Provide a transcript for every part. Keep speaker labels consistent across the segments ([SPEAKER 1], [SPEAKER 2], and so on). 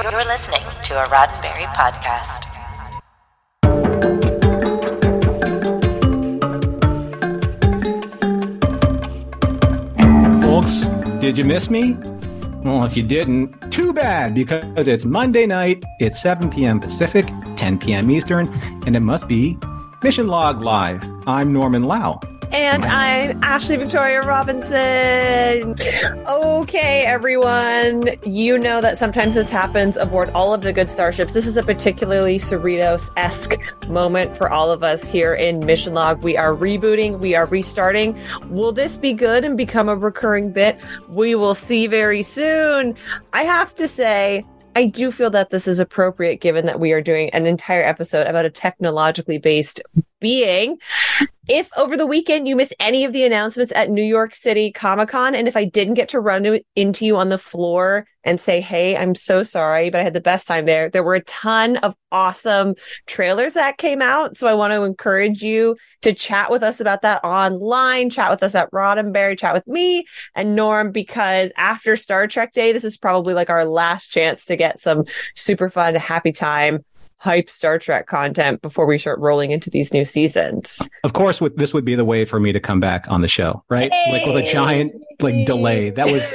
[SPEAKER 1] You're listening to a Roddenberry podcast.
[SPEAKER 2] Folks, did you miss me? Well, if you didn't, too bad because it's Monday night, it's 7 p.m. Pacific, 10 p.m. Eastern, and it must be Mission Log Live. I'm Norman Lau.
[SPEAKER 3] And I'm Ashley Victoria Robinson. Okay, everyone. You know that sometimes this happens aboard all of the good starships. This is a particularly Cerritos esque moment for all of us here in Mission Log. We are rebooting, we are restarting. Will this be good and become a recurring bit? We will see very soon. I have to say, I do feel that this is appropriate given that we are doing an entire episode about a technologically based being. If over the weekend you missed any of the announcements at New York City Comic Con, and if I didn't get to run into you on the floor and say, Hey, I'm so sorry, but I had the best time there, there were a ton of awesome trailers that came out. So I want to encourage you to chat with us about that online, chat with us at Roddenberry, chat with me and Norm, because after Star Trek Day, this is probably like our last chance to get some super fun, happy time hype Star Trek content before we start rolling into these new seasons.
[SPEAKER 2] Of course, with, this would be the way for me to come back on the show, right? Hey! Like with a giant like delay. That was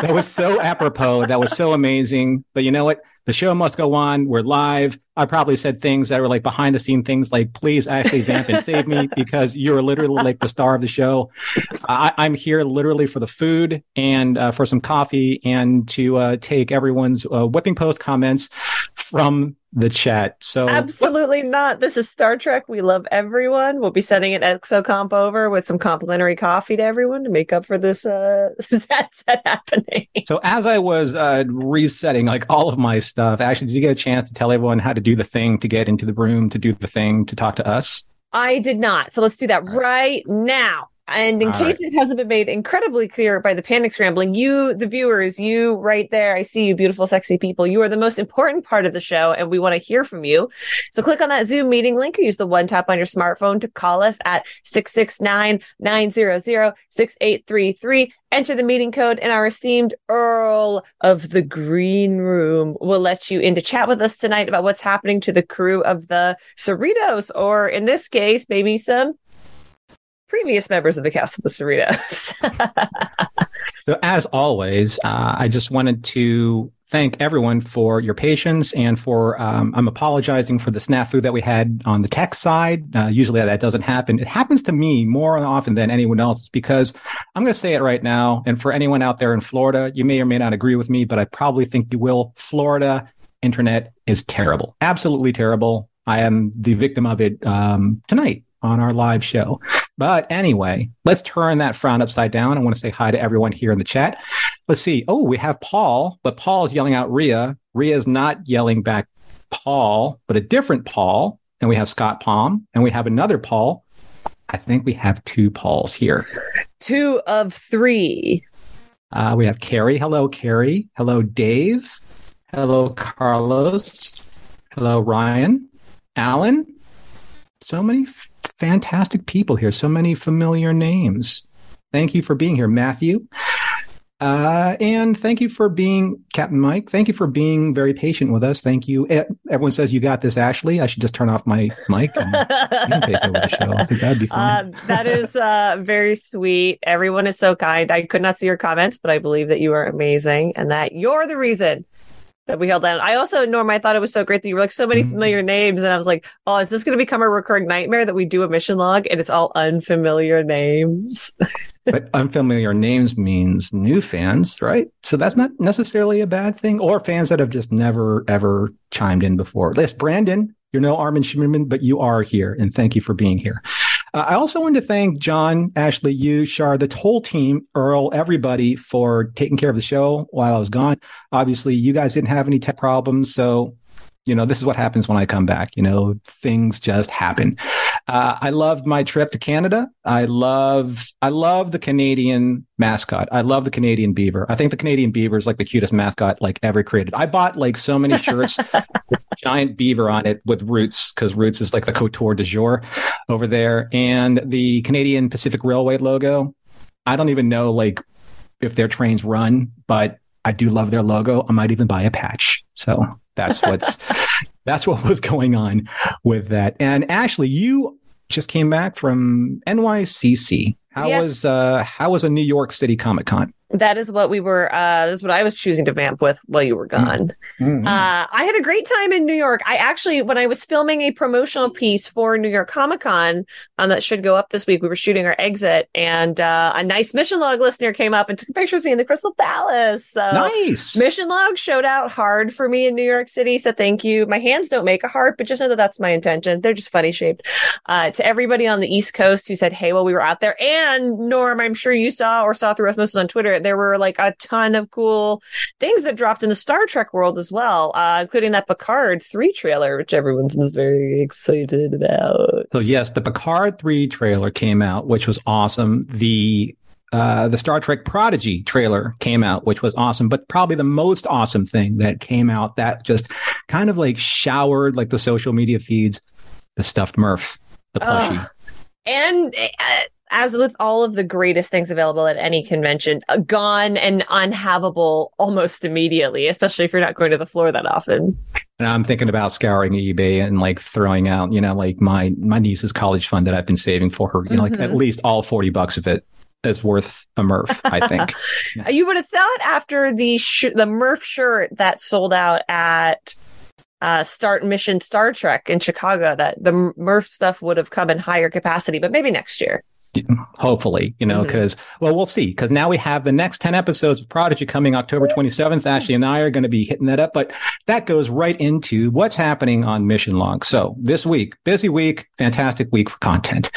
[SPEAKER 2] that was so apropos. That was so amazing. But you know what? The show must go on. We're live. I probably said things that were like behind the scene things like, please Ashley vamp and save me because you're literally like the star of the show. I, am here literally for the food and uh, for some coffee and to uh, take everyone's uh, whipping post comments from the chat. So
[SPEAKER 3] absolutely not. This is Star Trek. We love everyone. We'll be sending an exocomp over with some complimentary coffee to everyone to make up for this uh set set happening.
[SPEAKER 2] So as I was uh resetting like all of my stuff, actually, did you get a chance to tell everyone how to do the thing to get into the room to do the thing to talk to us?
[SPEAKER 3] I did not. So let's do that right now. And in All case right. it hasn't been made incredibly clear by the panic scrambling, you, the viewers, you right there, I see you, beautiful, sexy people. You are the most important part of the show, and we want to hear from you. So click on that Zoom meeting link or use the one tap on your smartphone to call us at 669 900 6833. Enter the meeting code, and our esteemed Earl of the Green Room will let you in to chat with us tonight about what's happening to the crew of the Cerritos, or in this case, maybe some previous members of the cast of the Cerritos.
[SPEAKER 2] so, as always, uh, I just wanted to thank everyone for your patience and for um, I'm apologizing for the snafu that we had on the tech side. Uh, usually that doesn't happen. It happens to me more often than anyone else. It's because I'm going to say it right now. And for anyone out there in Florida, you may or may not agree with me, but I probably think you will. Florida internet is terrible, absolutely terrible. I am the victim of it um, tonight on our live show. But anyway, let's turn that frown upside down. I want to say hi to everyone here in the chat. Let's see. Oh, we have Paul, but Paul is yelling out Ria. Ria is not yelling back Paul, but a different Paul. And we have Scott Palm and we have another Paul. I think we have two Pauls here.
[SPEAKER 3] Two of three.
[SPEAKER 2] Uh, we have Carrie. Hello, Carrie. Hello, Dave. Hello, Carlos. Hello, Ryan. Alan. So many fantastic people here, so many familiar names. Thank you for being here, Matthew. Uh, and thank you for being Captain Mike. Thank you for being very patient with us. Thank you. Everyone says you got this, Ashley. I should just turn off my mic and take over the show. I think that'd be fun.
[SPEAKER 3] Uh, that is uh, very sweet. Everyone is so kind. I could not see your comments, but I believe that you are amazing and that you're the reason that we held down. I also, Norm, I thought it was so great that you were like so many mm-hmm. familiar names. And I was like, oh, is this going to become a recurring nightmare that we do a mission log and it's all unfamiliar names?
[SPEAKER 2] but unfamiliar names means new fans, right? So that's not necessarily a bad thing or fans that have just never, ever chimed in before. This, Brandon, you're no Armin Shimerman, but you are here. And thank you for being here. Uh, I also want to thank John, Ashley, you, Shar, the whole team, Earl, everybody for taking care of the show while I was gone. Obviously, you guys didn't have any tech problems, so you know, this is what happens when I come back. You know, things just happen. Uh, I loved my trip to Canada. I love, I love the Canadian mascot. I love the Canadian beaver. I think the Canadian beaver is like the cutest mascot like ever created. I bought like so many shirts with giant beaver on it with Roots because Roots is like the couture du jour over there, and the Canadian Pacific Railway logo. I don't even know like if their trains run, but I do love their logo. I might even buy a patch. So that's what's that's what was going on with that. And Ashley, you just came back from NYCC. How
[SPEAKER 3] Yes.
[SPEAKER 2] was uh how was a New York City Comic Con?
[SPEAKER 3] That is what we were. Uh, that's what I was choosing to vamp with while you were gone.
[SPEAKER 2] Mm-hmm.
[SPEAKER 3] Uh, I had a great time in New York. I actually, when I was filming a promotional piece for New York Comic Con, um, that should go up this week, we were shooting our exit, and uh, a nice Mission Log listener came up and took a picture with me in the Crystal Palace. So
[SPEAKER 2] nice.
[SPEAKER 3] Mission Log showed out hard for me in New York City, so thank you. My hands don't make a heart, but just know that that's my intention. They're just funny shaped. Uh, to everybody on the East Coast who said, "Hey, while we were out there," and Norm, I'm sure you saw or saw through osmosis on Twitter, there were like a ton of cool things that dropped in the Star Trek world as well, uh, including that Picard three trailer, which everyone was very excited about.
[SPEAKER 2] So yes, the Picard 3 trailer came out, which was awesome. The uh, the Star Trek Prodigy trailer came out, which was awesome, but probably the most awesome thing that came out that just kind of like showered like the social media feeds, the stuffed Murph, the plushie.
[SPEAKER 3] Ugh. And uh, as with all of the greatest things available at any convention, gone and unhavable almost immediately, especially if you're not going to the floor that often.
[SPEAKER 2] And I'm thinking about scouring eBay and like throwing out, you know, like my my niece's college fund that I've been saving for her. You know, like
[SPEAKER 3] Mhm.
[SPEAKER 2] at least all forty bucks of it is worth a Murph. I think.
[SPEAKER 3] You would have thought after the sh- the Murph shirt that sold out at uh, Start Mission Star Trek in Chicago that the Murph stuff would have come in higher capacity, but maybe next year.
[SPEAKER 2] Hopefully, you know,
[SPEAKER 3] mm-hmm.
[SPEAKER 2] because, well, we'll see. Because now we have the next 10 episodes of Prodigy coming October 27th. Ashley and I are going to be hitting that up. But that goes right into what's happening on Mission Log. So this week, busy week, fantastic week for content.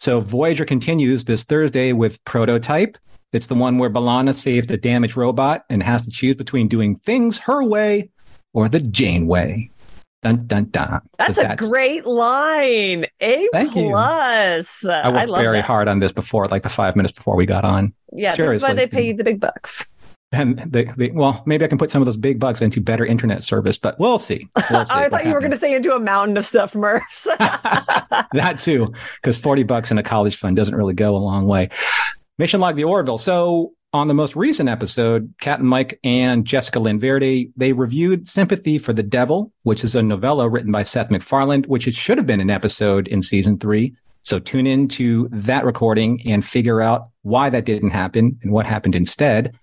[SPEAKER 2] So Voyager continues this Thursday with Prototype. It's the one where B'Elanna saved a damaged robot and has to choose between doing things her way or the Jane way. Dun, dun, dun.
[SPEAKER 3] That's a great line. A
[SPEAKER 2] Thank you.
[SPEAKER 3] plus.
[SPEAKER 2] I worked
[SPEAKER 3] love
[SPEAKER 2] very
[SPEAKER 3] that.
[SPEAKER 2] hard on this before, like the five minutes before we got on.
[SPEAKER 3] Yeah, this is why they pay you the big bucks.
[SPEAKER 2] And they, they, well, maybe I can put some of those big bucks into better internet service, but we'll see. We'll see oh,
[SPEAKER 3] I
[SPEAKER 2] what
[SPEAKER 3] thought you were going to say into a mountain of stuffed Murphs.
[SPEAKER 2] that too, because 40 bucks in a college fund doesn't really go a long way. Mission Log the Orville. So on the most recent episode, Cat and Mike and Jessica Lynn Verdi, they reviewed Sympathy for the Devil, which is a novella written by Seth MacFarlane, which it should have been an episode in season three. So tune in to that recording and figure out why that didn't happen and what happened instead.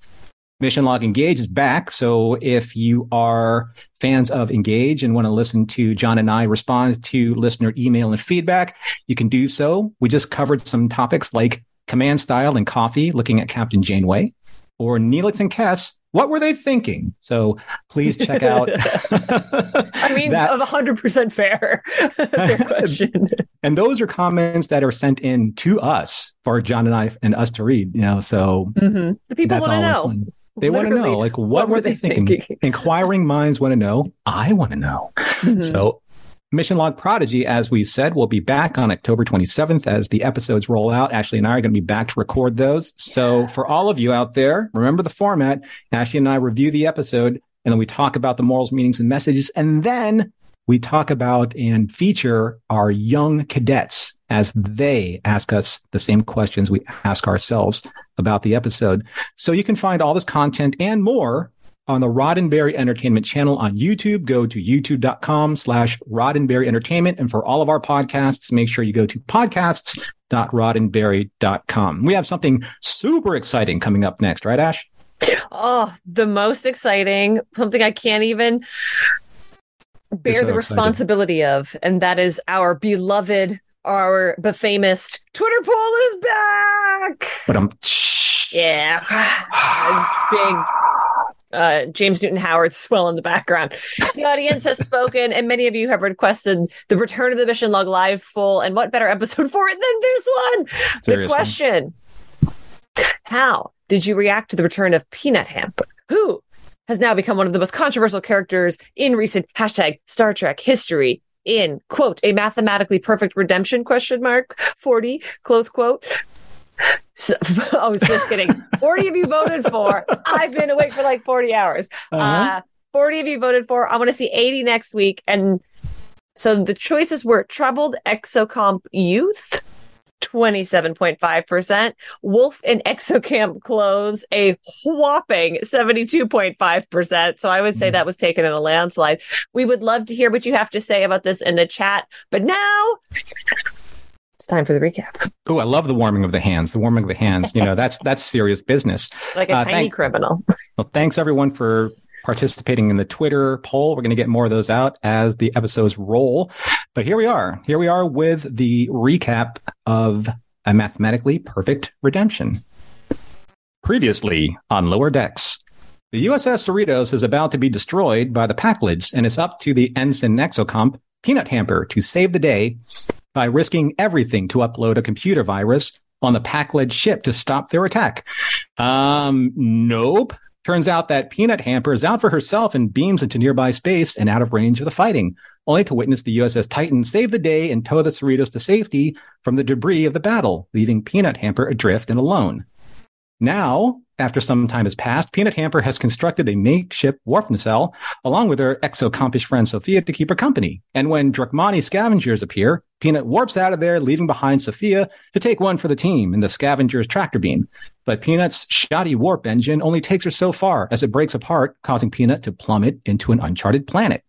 [SPEAKER 2] Mission Log Engage is back. So if you are fans of Engage and want to listen to John and I respond to listener email and feedback, you can do so. We just covered some topics like command style and coffee, looking at Captain Janeway, or Neelix and Kes. What were they thinking? So please check out.
[SPEAKER 3] I mean,
[SPEAKER 2] that.
[SPEAKER 3] of 100% fair. fair question.
[SPEAKER 2] and those are comments that are sent in to us for John and I and us to read. You know, so
[SPEAKER 3] hmm The people want to know.
[SPEAKER 2] fun. They want to know, like, what, were they, thinking? Inquiring minds want to know. I want to know.
[SPEAKER 3] Mhm.
[SPEAKER 2] So, Mission Log Prodigy, as we said, will be back on October 27th as the episodes roll out. Ashley and I are going to be back to record those. So, for all of you out there, remember the format. Ashley and I review the episode, and then we talk about the morals, meanings, and messages. And then we talk about and feature our young cadets as they ask us the same questions we ask ourselves about the episode. So, you can find all this content and more on the Roddenberry Entertainment channel on YouTube. Go to youtube.com slash Roddenberry Entertainment. And for all of our podcasts, make sure you go to podcasts.roddenberry.com. We have something super exciting coming up next, right, Ash?
[SPEAKER 3] Oh, the most exciting, something I can't even bear
[SPEAKER 2] so
[SPEAKER 3] the
[SPEAKER 2] excited.
[SPEAKER 3] responsibility of, and that is our beloved, our befamous Twitter poll is back.
[SPEAKER 2] But I'm
[SPEAKER 3] Yeah, big uh, James Newton Howard swell in the background. The audience has spoken, and many of you have requested the return of the Mission Log live full. And what better episode for it than this one? The
[SPEAKER 2] Seriously.
[SPEAKER 3] question How did you react to the return of Peanut Hamper, who has now become one of the most controversial characters in recent hashtag Star Trek history? In quote, a mathematically perfect redemption question mark 40 close quote. So, I was just kidding. 40 of you voted for. I've been awake for like 40 hours.
[SPEAKER 2] Uh-huh.
[SPEAKER 3] Uh, 40 of you voted for. I want to see 80 next week. And so the choices were Troubled Exocomp Youth, 27.5%. Wolf in exocomp clothes, a whopping 72.5%. So I would say that was taken in a landslide. We would love to hear what you have to say about this in the chat. But now it's time for the recap.
[SPEAKER 2] Oh, I love the warming of the hands. The warming of the hands. You know, that's that's serious business.
[SPEAKER 3] Like a
[SPEAKER 2] Uh,
[SPEAKER 3] tiny
[SPEAKER 2] thank-
[SPEAKER 3] criminal.
[SPEAKER 2] Well, thanks everyone for participating in the Twitter poll. We're going to get more of those out as the episodes roll. But here we are. Here we are with the recap of a mathematically perfect redemption. Previously on Lower Decks. The USS Cerritos is about to be destroyed by the Pakleds, and it's up to the Ensign Exocomp Peanut Hamper to save the day by risking everything to upload a computer virus on the Pakled ship to stop their attack. Um, nope. Turns out that Peanut Hamper is out for herself and beams into nearby space and out of range of the fighting, only to witness the USS Titan save the day and tow the Cerritos to safety from the debris of the battle, leaving Peanut Hamper adrift and alone. Now, after some time has passed, Peanut Hamper has constructed a makeshift warp nacelle along with her exocompish friend Sophia to keep her company. And when Drookmani scavengers appear, Peanut warps out of there, leaving behind Sophia to take one for the team in the scavenger's tractor beam. But Peanut's shoddy warp engine only takes her so far as it breaks apart, causing Peanut to plummet into an uncharted planet.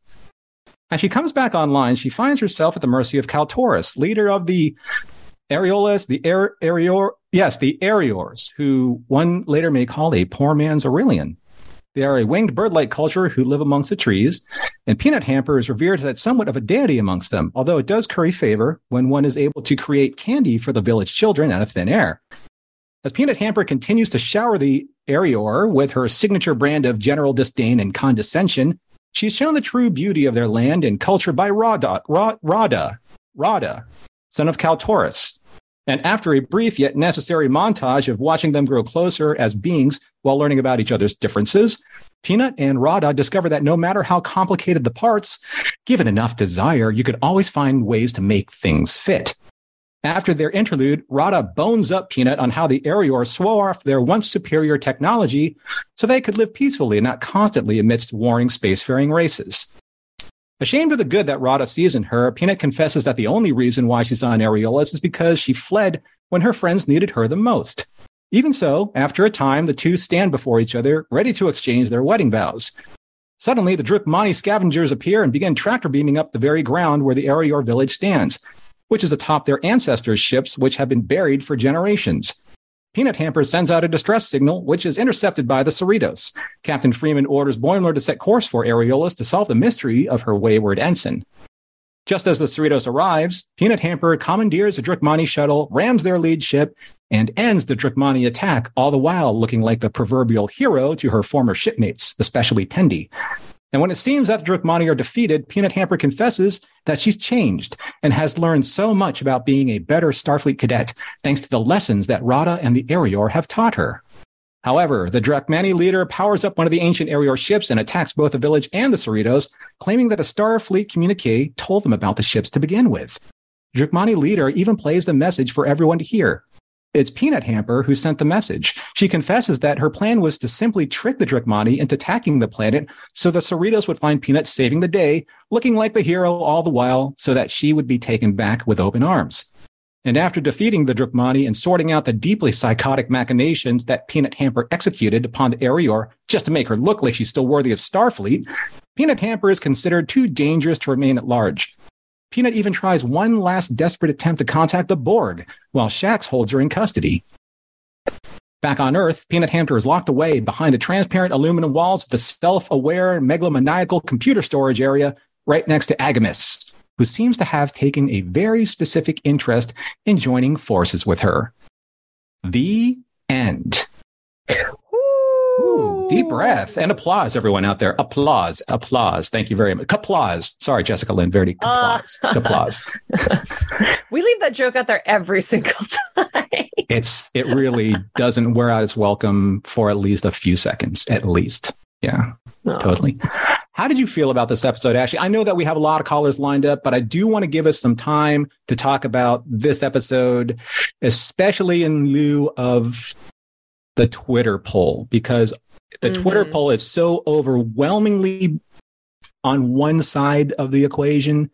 [SPEAKER 2] As she comes back online, she finds herself at the mercy of Kaltoris, leader of the Areolas, the Areor, yes, the Areors, who one later may call a poor man's Aurelian. They are a winged bird-like culture who live amongst the trees, and Peanut Hamper is revered as somewhat of a deity amongst them, although it does curry favor when one is able to create candy for the village children out of thin air. As Peanut Hamper continues to shower the Areor with her signature brand of general disdain and condescension, she's shown the true beauty of their land and culture by Rada, Ra- Rada, Rada, son of Kaltoris. And after a brief yet necessary montage of watching them grow closer as beings while learning about each other's differences, Peanut and Rada discover that no matter how complicated the parts, given enough desire, you could always find ways to make things fit. After their interlude, Rada bones up Peanut on how the Areor swore off their once superior technology so they could live peacefully and not constantly amidst warring spacefaring races. Ashamed of the good that Rada sees in her, Peanut confesses that the only reason why she's on Areolas is because she fled when her friends needed her the most. Even so, after a time, the two stand before each other, ready to exchange their wedding vows. Suddenly, the Drookmani scavengers appear and begin tractor beaming up the very ground where the Areor village stands, which is atop their ancestors' ships, which have been buried for generations. Peanut Hamper sends out a distress signal, which is intercepted by the Cerritos. Captain Freeman orders Boimler to set course for Areolas to solve the mystery of her wayward ensign. Just as the Cerritos arrives, Peanut Hamper commandeers a Drookmani shuttle, rams their lead ship, and ends the Drookmani attack, all the while looking like the proverbial hero to her former shipmates, especially Tendi. And when it seems that the are defeated, Peanut Hamper confesses that she's changed and has learned so much about being a better Starfleet cadet thanks to the lessons that Rada and the Areor have taught her. However, the Drookmani leader powers up one of the ancient Areor ships and attacks both the village and the Cerritos, claiming that a Starfleet communique told them about the ships to begin with. Drookmani leader even plays the message for everyone to hear. It's Peanut Hamper who sent the message. She confesses that her plan was to simply trick the Drookmani into attacking the planet so the Cerritos would find Peanut saving the day, looking like the hero all the while, so that she would be taken back with open arms. And after defeating the Drookmani and sorting out the deeply psychotic machinations that Peanut Hamper executed upon the Areor just to make her look like she's still worthy of Starfleet, Peanut Hamper is considered too dangerous to remain at large. Peanut even tries one last desperate attempt to contact the Borg, while Shax holds her in custody. Back on Earth, Peanut Hamper is locked away behind the transparent aluminum walls of the self-aware megalomaniacal computer storage area right next to Agimus, who seems to have taken a very specific interest in joining forces with her. The end. Ooh, deep breath and applause, everyone out there. Applause, applause. Thank you very much. Applause. Sorry, Jessica Lynn Verdi. Applause.
[SPEAKER 3] Uh.
[SPEAKER 2] applause.
[SPEAKER 3] We leave that joke out there every single time.
[SPEAKER 2] It's it really doesn't wear out its welcome for at least a few seconds, at least. Yeah,
[SPEAKER 3] Oh.
[SPEAKER 2] totally. How did you feel about this episode, Ashley? I know that we have a lot of callers lined up, but I do want to give us some time to talk about this episode, especially in lieu of the Twitter poll, because the Twitter
[SPEAKER 3] Mhm.
[SPEAKER 2] poll is so overwhelmingly on one side of the equation.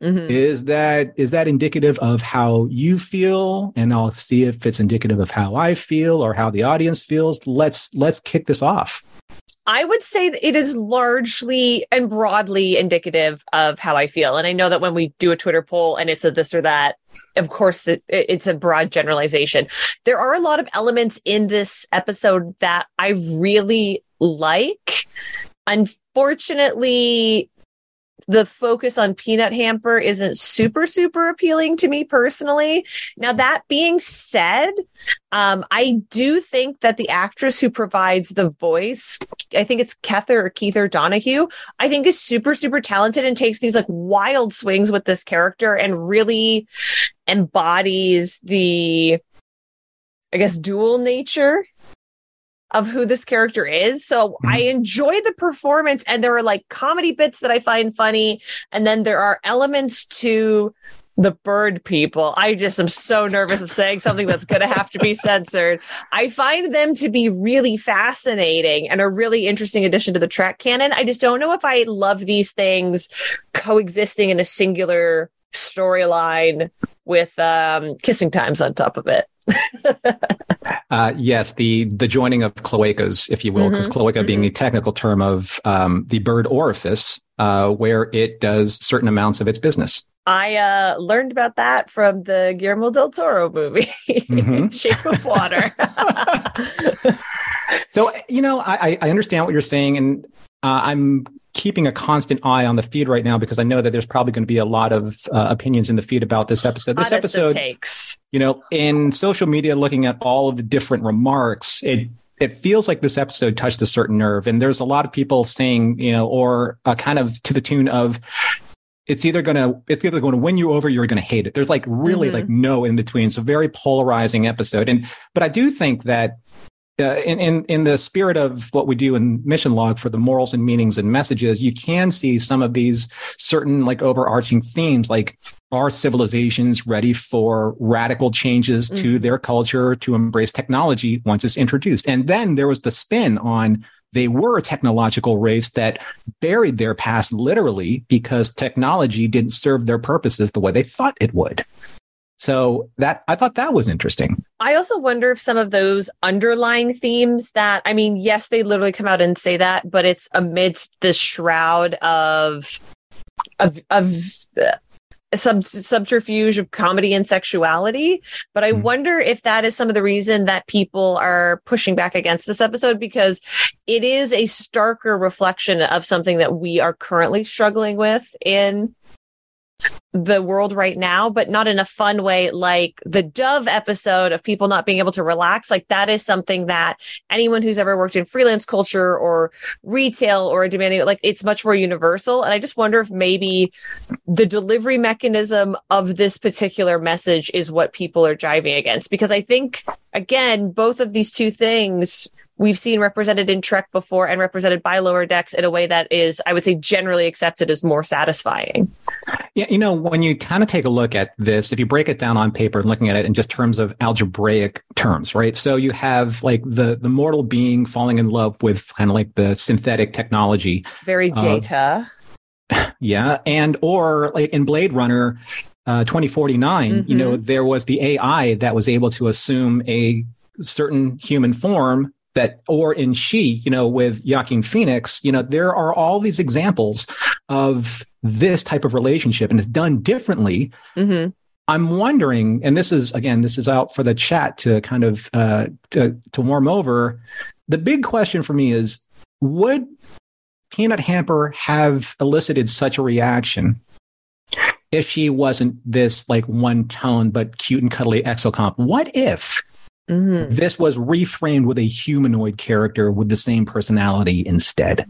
[SPEAKER 2] Mm-hmm. Is that is that indicative of how you feel? And I'll see if it's indicative of how I feel or how the audience feels. Let's let's kick this off.
[SPEAKER 3] I would say it is largely and broadly indicative of how I feel. And I know that when we do a Twitter poll and it's a this or that, of course, it, it's a broad generalization. There are a lot of elements in this episode that I really like. Unfortunately, the focus on peanut hamper isn't super super appealing to me personally. Now that being said um, i do think that the actress who provides the voice i think it's kether or keither donohue i think is super super talented and takes these like wild swings with this character and really embodies the i guess dual nature of who this character is. So mm-hmm. I enjoy the performance and there are like comedy bits that I find funny. And then there are elements to the bird people. I just am so nervous of saying something that's going to have to be censored. I find them to be really fascinating and a really interesting addition to the Trek canon. I just don't know if I love these things coexisting in a singular storyline with um, kissing times on top of it.
[SPEAKER 2] uh, yes, the the joining of cloacas, if you will, because mm-hmm. cloaca mm-hmm. being the technical term of um, the bird orifice, uh, where it does certain amounts of its business.
[SPEAKER 3] I uh, learned about that from the Guillermo del Toro movie, mm-hmm. Shape of Water.
[SPEAKER 2] so you know, I, I understand what you're saying, and uh, I'm keeping a constant eye on the feed right now because I know that there's probably going to be a lot of uh, opinions in the feed about this episode. This
[SPEAKER 3] Honest
[SPEAKER 2] episode
[SPEAKER 3] takes,
[SPEAKER 2] you know, in social media, looking at all of the different remarks, it it feels like this episode touched a certain nerve, and there's a lot of people saying, you know, or uh, kind of to the tune of. It's either gonna it's either going to win you over, or you're going to hate it. There's like really mm-hmm. like no in between. So very polarizing episode. And but I do think that uh, in, in in the spirit of what we do in mission log for the morals and meanings and messages, you can see some of these certain like overarching themes, like are civilizations ready for radical changes mm-hmm. to their culture to embrace technology once it's introduced? And then there was the spin on they were a technological race that buried their past literally because technology didn't serve their purposes the way they thought it would. So that I thought that was interesting.
[SPEAKER 3] I also wonder if some of those underlying themes that I mean, yes, they literally come out and say that, but it's amidst the shroud of of of uh, sub subterfuge of comedy and sexuality. But I mm. wonder if that is some of the reason that people are pushing back against this episode because it is a starker reflection of something that we are currently struggling with in the world right now, but not in a fun way like the Dove episode of people not being able to relax. Like that is something that anyone who's ever worked in freelance culture or retail or demanding, like it's much more universal. And I just wonder if maybe the delivery mechanism of this particular message is what people are driving against. Because I think, again, both of these two things we've seen represented in Trek before and represented by Lower Decks in a way that is, I would say, generally accepted as more satisfying.
[SPEAKER 2] Yeah, you know, when you kind of take a look at this, if you break it down on paper and looking at it in just terms of algebraic terms, right? So you have like the the mortal being falling in love with kind of like the synthetic technology.
[SPEAKER 3] Very data.
[SPEAKER 2] Uh, yeah, and or like in Blade Runner, uh, 2049, mm-hmm. you know, mm-hmm. there was the AI that was able to assume a certain human form that, or in She, you know, with Joaquin Phoenix, you know, there are all these examples of this type of relationship and it's done differently. Mm-hmm. I'm wondering, and this is again, this is out for the chat to kind of uh, to to warm over. The big question for me is: Would Peanut Hamper have elicited such a reaction if she wasn't this like one tone but cute and cuddly exocomp? What if Mm-hmm. This was reframed with a humanoid character with the same personality instead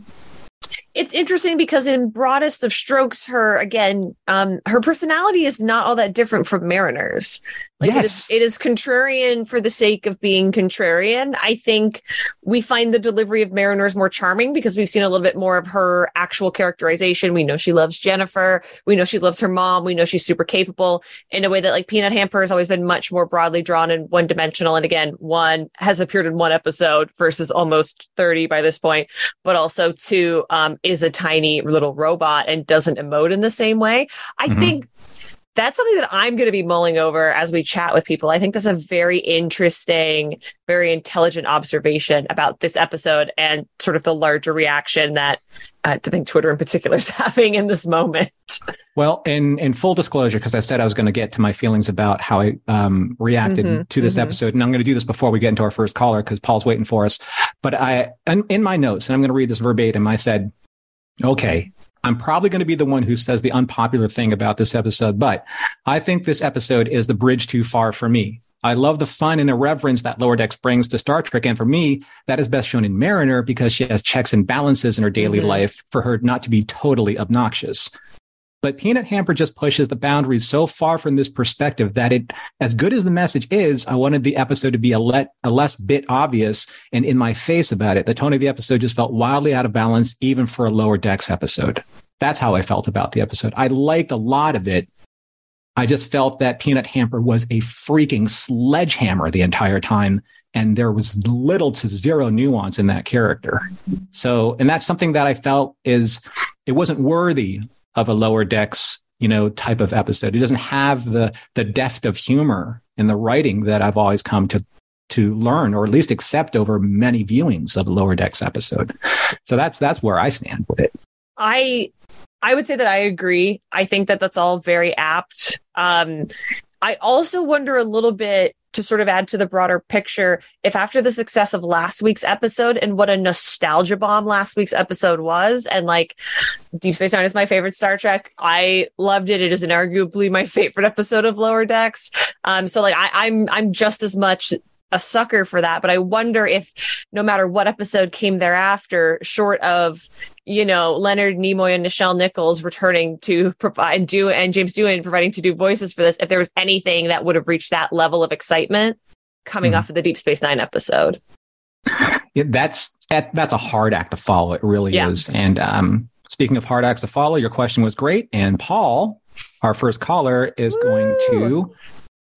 [SPEAKER 3] it's interesting because in broadest of strokes her again um her personality is not all that different from mariners. Like yes. it, is, it is contrarian for the sake of being contrarian. I think we find the delivery of mariners more charming because we've seen a little bit more of her actual characterization. We know she loves jennifer. We know she loves her mom. We know she's super capable in a way that like peanut hamper has always been much more broadly drawn and one dimensional and again one has appeared in one episode versus almost 30 by this point but also two um um, is a tiny little robot and doesn't emote in the same way. I mm-hmm. think that's something that I'm going to be mulling over as we chat with people. I think that's a very interesting, very intelligent observation about this episode and sort of the larger reaction that uh, I think Twitter in particular is having in this moment.
[SPEAKER 2] Well, in in full disclosure, because I said I was going to get to my feelings about how I um, reacted mm-hmm, to this mm-hmm. episode, and I'm going to do this before we get into our first caller because Paul's waiting for us. But I, in my notes, and I'm going to read this verbatim, I said, "Okay, I'm probably going to be the one who says the unpopular thing about this episode, but I think this episode is the bridge too far for me. I love the fun and irreverence that Lower Decks brings to Star Trek. And for me, that is best shown in Mariner because she has checks and balances in her daily mm-hmm. life for her not to be totally obnoxious. But Peanut Hamper just pushes the boundaries so far from this perspective that it, as good as the message is, I wanted the episode to be a, let, a less bit obvious and in my face about it. The tone of the episode just felt wildly out of balance, even for a lower decks episode. That's how I felt about the episode. I liked a lot of it. I just felt that Peanut Hamper was a freaking sledgehammer the entire time. And there was little to zero nuance in that character. So, and that's something that I felt is, it wasn't worthy of a lower decks, you know, type of episode. It doesn't have the the depth of humor in the writing that I've always come to to learn or at least accept over many viewings of a lower decks episode. So that's that's where I stand with it.
[SPEAKER 3] I I would say that I agree. I think that that's all very apt. Um, I also wonder a little bit to sort of add to the broader picture, if after the success of last week's episode and what a nostalgia bomb last week's episode was, and like Deep Space Nine is my favorite Star Trek. I loved it. It is inarguably my favorite episode of Lower Decks. Um, so like I, I'm I'm just as much a sucker for that. But I wonder if no matter what episode came thereafter, short of, you know, Leonard Nimoy and Nichelle Nichols returning to provide do and James Doohan providing to do voices for this, if there was anything that would have reached that level of excitement coming mm. off of the Deep Space Nine episode.
[SPEAKER 2] Yeah, that's that's a hard act to follow. It really yeah. is. And um, speaking of hard acts to follow, your question was great. And Paul, our first caller, is Woo! going to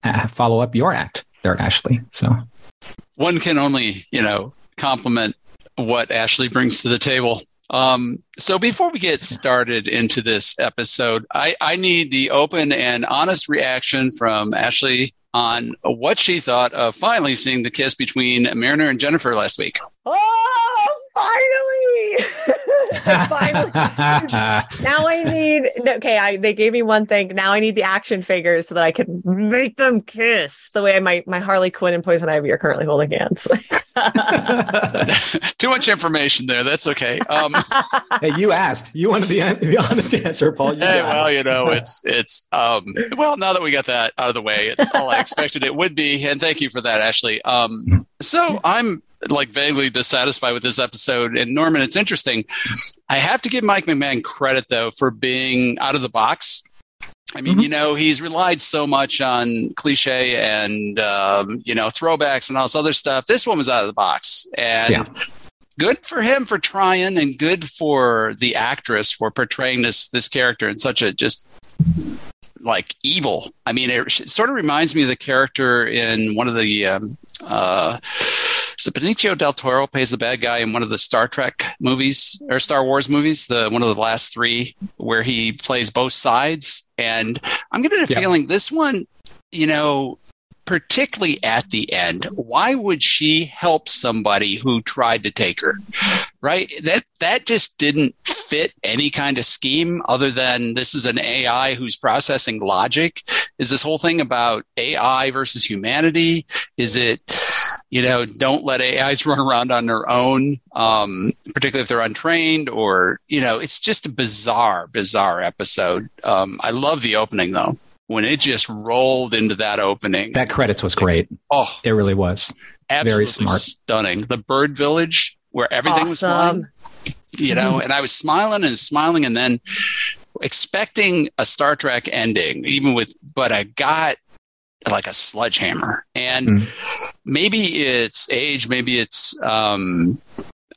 [SPEAKER 2] uh, follow up your act there, Ashley. So
[SPEAKER 4] one can only, you know, compliment what Ashley brings to the table. Um, so before we get started into this episode, I, I need the open and honest reaction from Ashley on what she thought of finally seeing the kiss between Mariner and Jennifer last week.
[SPEAKER 3] Oh, finally! Finally. now I need okay. I they gave me one thing. Now I need the action figures so that I can make them kiss the way my my Harley Quinn and Poison Ivy are currently holding hands.
[SPEAKER 4] Too much information there. That's okay. Um,
[SPEAKER 2] hey, you asked. You wanted the, the honest answer, Paul. You
[SPEAKER 4] hey, well, you know, it's it's um, well. Now that we got that out of the way, it's all I expected it would be, and thank you for that, Ashley. Um, so I'm like vaguely dissatisfied with this episode. And Norman, it's interesting. I have to give Mike McMahan credit though for being out of the box. I mean, mm-hmm. you know, he's relied so much on cliche and um, you know throwbacks and all this other stuff. This one was out of the box, and yeah. good for him for trying, and good for the actress for portraying this this character in such a just like evil. I mean, it, it sort of reminds me of the character in one of the um, uh, so Benicio del Toro plays the bad guy in one of the Star Trek movies or Star Wars movies, the one of the last three, where he plays both sides. And I'm getting a yeah. feeling this one, you know, particularly at the end, why would she help somebody who tried to take her? Right? That that just didn't fit any kind of scheme other than this is an AI who's processing logic. Is this whole thing about AI versus humanity? Is it you know, don't let AIs run around on their own, um, particularly if they're untrained or, you know, it's just a bizarre, bizarre episode. Um, I love the opening though. When it just rolled into that opening.
[SPEAKER 2] That credits was great. Oh, it really was.
[SPEAKER 4] Absolutely Very smart. stunning. The bird village where everything awesome. was flying, you know, and I was smiling and smiling and then expecting a Star Trek ending, even with, but I got like a sledgehammer. And mm. maybe it's age, maybe it's um,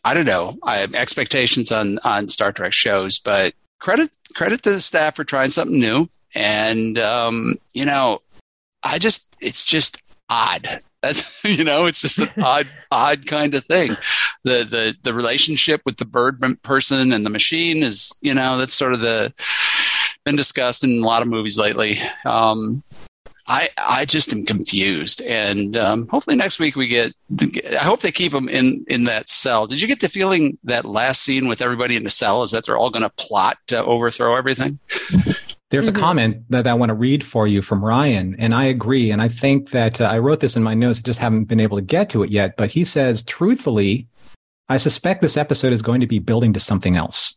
[SPEAKER 4] I don't know, I have expectations on on Star Trek shows, but credit credit to the staff for trying something new. And um, you know, I just it's just odd. That's you know, it's just an odd, odd kind of thing. The the the relationship with the bird person and the machine is, you know, that's sort of the been discussed in a lot of movies lately. Um, I I just am confused, and um, hopefully next week we get. I hope they keep them in in that cell. Did you get the feeling that last scene with everybody in the cell is that they're all going to plot to overthrow everything?
[SPEAKER 2] There's mm-hmm. a comment that I want to read for you from Ryan, and I agree. And I think that uh, I wrote this in my notes, I just haven't been able to get to it yet. But he says, truthfully, I suspect this episode is going to be building to something else.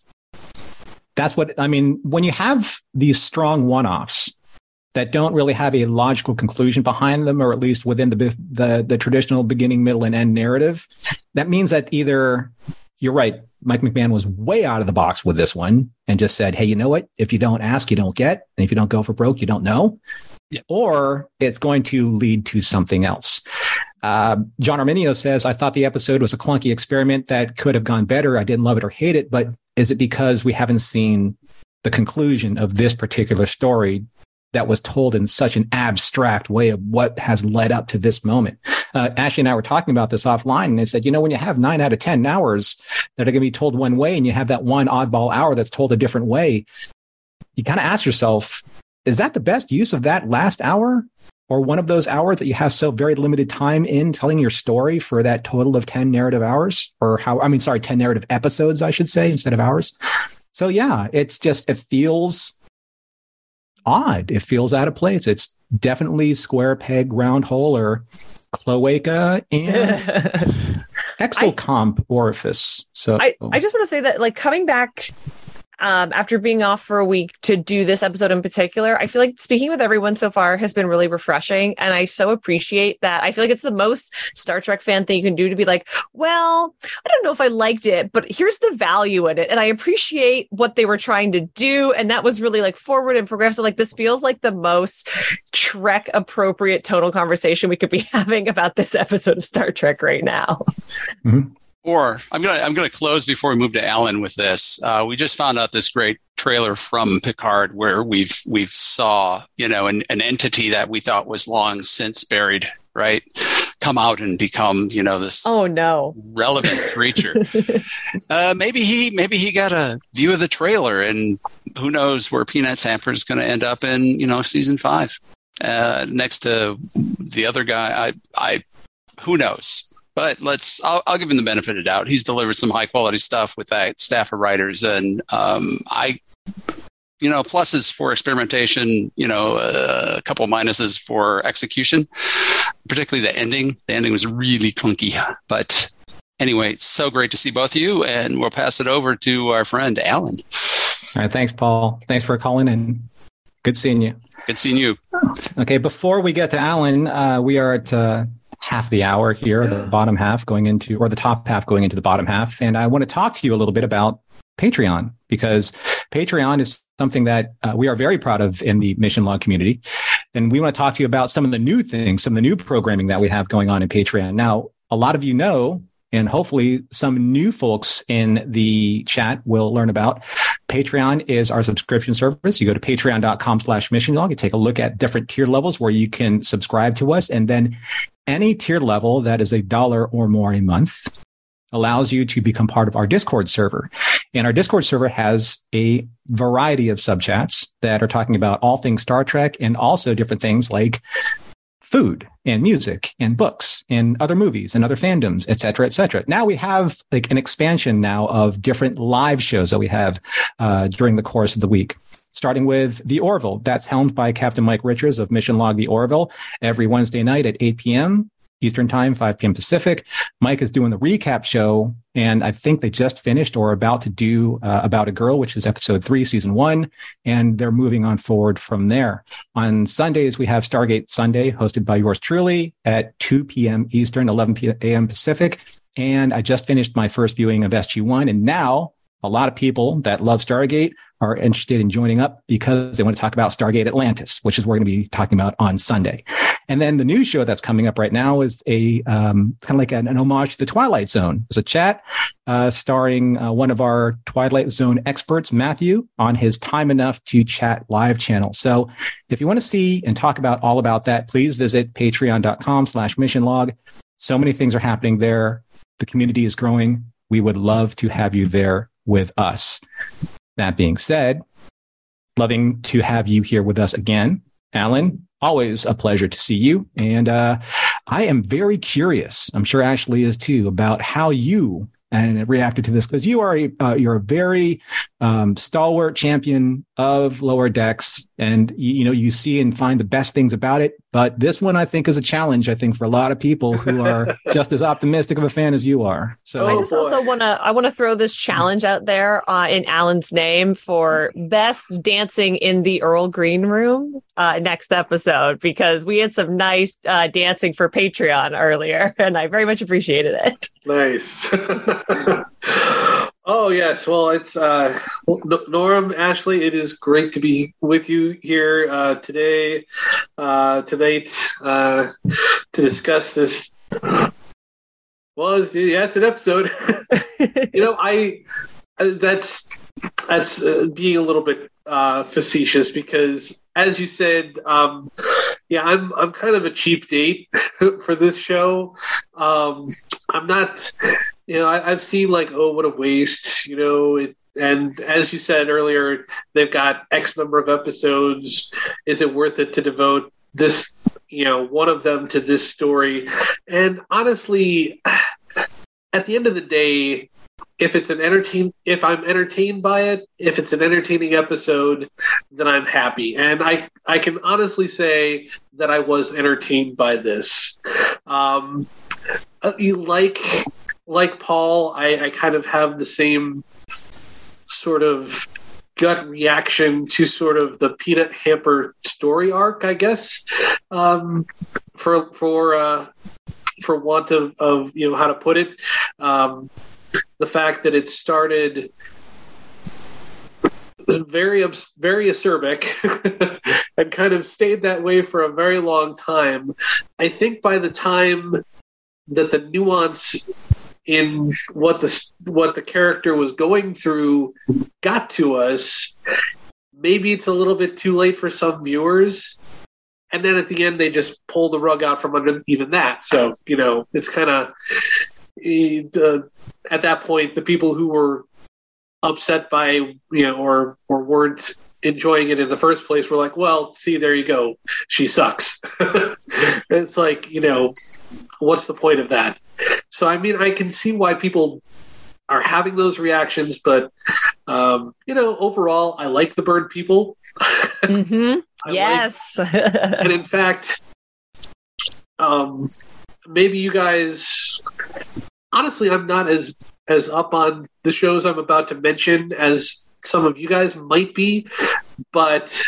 [SPEAKER 2] That's what I mean. When you have these strong one offs that don't really have a logical conclusion behind them, or at least within the, the, the traditional beginning, middle, and end narrative, that means that either you're right. Mike McMahan was way out of the box with this one and just said, Hey, you know what? If you don't ask, you don't get. And if you don't go for broke, you don't know. Yeah. Or it's going to lead to something else. Uh, John Arminio says, I thought the episode was a clunky experiment that could have gone better. I didn't love it or hate it, but is it because we haven't seen the conclusion of this particular story that was told in such an abstract way of what has led up to this moment. Uh, Ashley and I were talking about this offline, and they said, you know, when you have nine out of 10 hours that are going to be told one way, and you have that one oddball hour that's told a different way, you kind of ask yourself, is that the best use of that last hour? Or one of those hours that you have so very limited time in telling your story for that total of 10 narrative hours, or how, I mean, sorry, 10 narrative episodes, I should say, instead of hours. So yeah, it's just, it feels odd. It feels out of place. It's definitely square peg, round hole, or cloaca and exocomp orifice. So
[SPEAKER 3] I, I just want to say that like coming back um, after being off for a week to do this episode in particular. I feel like speaking with everyone so far has been really refreshing. And I so appreciate that. I feel like it's the most Star Trek fan thing you can do to be like, well, I don't know if I liked it, but here's the value in it. And I appreciate what they were trying to do. And that was really like forward and progressive. Like this feels like the most Trek appropriate total conversation we could be having about this episode of Star Trek right now.
[SPEAKER 4] Mm-hmm. Or I'm gonna I'm gonna close before we move to Alan with this. Uh, we just found out this great trailer from Picard where we've we've saw you know an, an entity that we thought was long since buried right come out and become you know this
[SPEAKER 3] oh no.
[SPEAKER 4] relevant creature. Uh, maybe he maybe he got a view of the trailer and who knows where peanut hamper is going to end up in you know season five. Uh, next to the other guy i i who knows but let's I'll, I'll, give him the benefit of the doubt. He's delivered some high quality stuff with that staff of writers, and um, I, you know, pluses for experimentation. You know, uh, a couple minuses for execution, particularly the ending. The ending was really clunky, but anyway, it's so great to see both of you, and we'll pass it over to our friend Alan.
[SPEAKER 2] All right, thanks, Paul. Thanks for calling in. Good seeing you.
[SPEAKER 4] Good seeing you.
[SPEAKER 2] Okay, before we get to Alan, uh, we are at uh, half the hour here, the bottom half going into, or the top half going into the bottom half. And I want to talk to you a little bit about Patreon because Patreon is something that uh, we are very proud of in the mission log community. And we want to talk to you about some of the new things, some of the new programming that we have going on in Patreon. Now, a lot of you know, and hopefully some new folks in the chat will learn about Patreon is our subscription service. You go to patreon.com slash mission log. and take a look at different tier levels where you can subscribe to us. And then any tier level that is a dollar or more a month allows you to become part of our Discord server. And our Discord server has a variety of subchats that are talking about all things Star Trek and also different things like food and music and books and other movies and other fandoms, et cetera, et cetera. Now we have like an expansion now of different live shows that we have uh, during the course of the week starting with The Orville. That's helmed by Captain Mike Richards of Mission Log The Orville every Wednesday night at 8 p.m. Eastern Time, 5 p.m. Pacific. Mike is doing the recap show, and I think they just finished or about to do uh, About a Girl, which is episode three, season one, and they're moving on forward from there. On Sundays, we have Stargate Sunday, hosted by yours truly at 2 p.m. Eastern, 11 p.m. Pacific. And I just finished my first viewing of SG1, and now a lot of people that love Stargate are interested in joining up because they want to talk about Stargate Atlantis, which is what we're going to be talking about on Sunday. And then the new show that's coming up right now is a um, kind of like an, an, homage to the Twilight Zone. It's a chat uh, starring uh, one of our Twilight Zone experts, Matthew, on his Time Enough to Chat live channel. So if you want to see and talk about all about that, please visit patreon.com slash mission log. So many things are happening there. The community is growing. We would love to have you there with us. That being said, loving to have you here with us again. Alan, always a pleasure to see you. And uh, I am very curious, I'm sure Ashley is too, about how you and reacted to this because you are a uh, you're a very um, stalwart champion of lower decks, and you, you, know you see and find the best things about it. But this one, I think, is a challenge. I think for a lot of people who are just as optimistic of a fan as you are. So
[SPEAKER 3] I just oh, also want to I want to throw this challenge out there uh, in Alan's name for best dancing in the Earl Green room uh, next episode because we had some nice uh, dancing for Patreon earlier, and I very much appreciated it.
[SPEAKER 5] Nice. oh yes, well it's uh, Norm Ashley. It is great to be with you here uh, today, uh, tonight, uh, to discuss this. Well, it's, yeah, it's an episode. you know, I uh, that's that's uh, being a little bit uh, facetious because, as you said, um, yeah, I'm I'm kind of a cheap date for this show. Um, I'm not, you know, I, have seen like, oh, what a waste, you know. It, and as you said earlier, they've got X number of episodes. Is it worth it to devote this, you know, one of them to this story? And honestly, at the end of the day, if it's an entertain if I'm entertained by it, if it's an entertaining episode, then I'm happy. And I I can honestly say that I was entertained by this. Um, uh, like like Paul, I, I kind of have the same sort of gut reaction to sort of the peanut hamper story arc, I guess, um, for for uh, for want of, of you know how to put it. Um, the fact that it started very very acerbic and kind of stayed that way for a very long time. I think by the time that the nuance in what the what the character was going through got to us, maybe it's a little bit too late for some viewers. And then at the end, they just pull the rug out from under even that. So you know, it's kind of uh, at that point, the people who were upset by you know or or weren't enjoying it in the first place were like, well, see, there you go, she sucks. it's like you know, what's the point of that? So I mean, I can see why people are having those reactions, but um, you know, overall, I like the bird people.
[SPEAKER 3] mm-hmm. yes,
[SPEAKER 5] like, and in fact, um, maybe you guys honestly, I'm not as as up on the shows I'm about to mention as some of you guys might be, but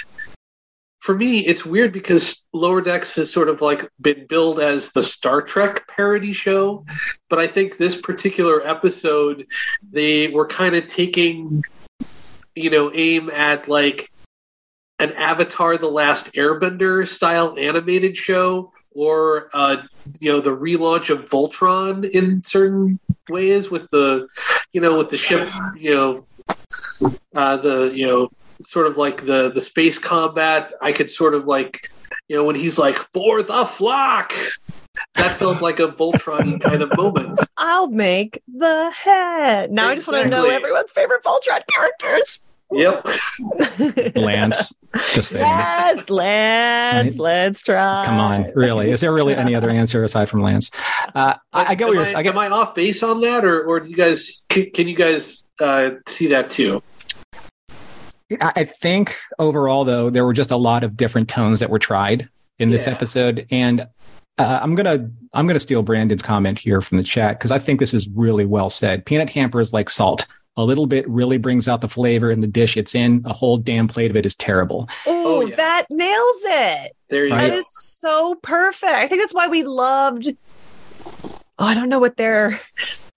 [SPEAKER 5] for me, it's weird because Lower Decks has sort of like been billed as the Star Trek parody show, but I think this particular episode they were kind of taking, you know, aim at like an Avatar: The Last Airbender style animated show or uh, you know the relaunch of Voltron in certain ways with the you know with the ship you know uh, the you know sort of like the the space combat. I could sort of like you know when he's like for the flock. That felt like a Voltron kind of moment.
[SPEAKER 3] I'll make the head. Now exactly. I just want to know everyone's favorite Voltron characters.
[SPEAKER 5] Yep.
[SPEAKER 2] Lance. Just saying.
[SPEAKER 3] Yes, Lance. Right? Let's try.
[SPEAKER 2] Come on, really? Is there really any other answer aside from Lance? Uh, I, I, get what you're. I,
[SPEAKER 5] I get, am I off base on that, or or do you guys can, can you guys uh, see that too?
[SPEAKER 2] I think overall, though, there were just a lot of different tones that were tried in this yeah. episode, and uh, I'm gonna I'm gonna steal Brandon's comment here from the chat because I think this is really well said. Peanut hamper is like salt a little bit really brings out the flavor in the dish it's in. A whole damn plate of it is terrible.
[SPEAKER 3] Ooh, oh, yeah. that nails it.
[SPEAKER 5] There you
[SPEAKER 3] that
[SPEAKER 5] go.
[SPEAKER 3] is so perfect. I think that's why we loved. Oh, I don't know what their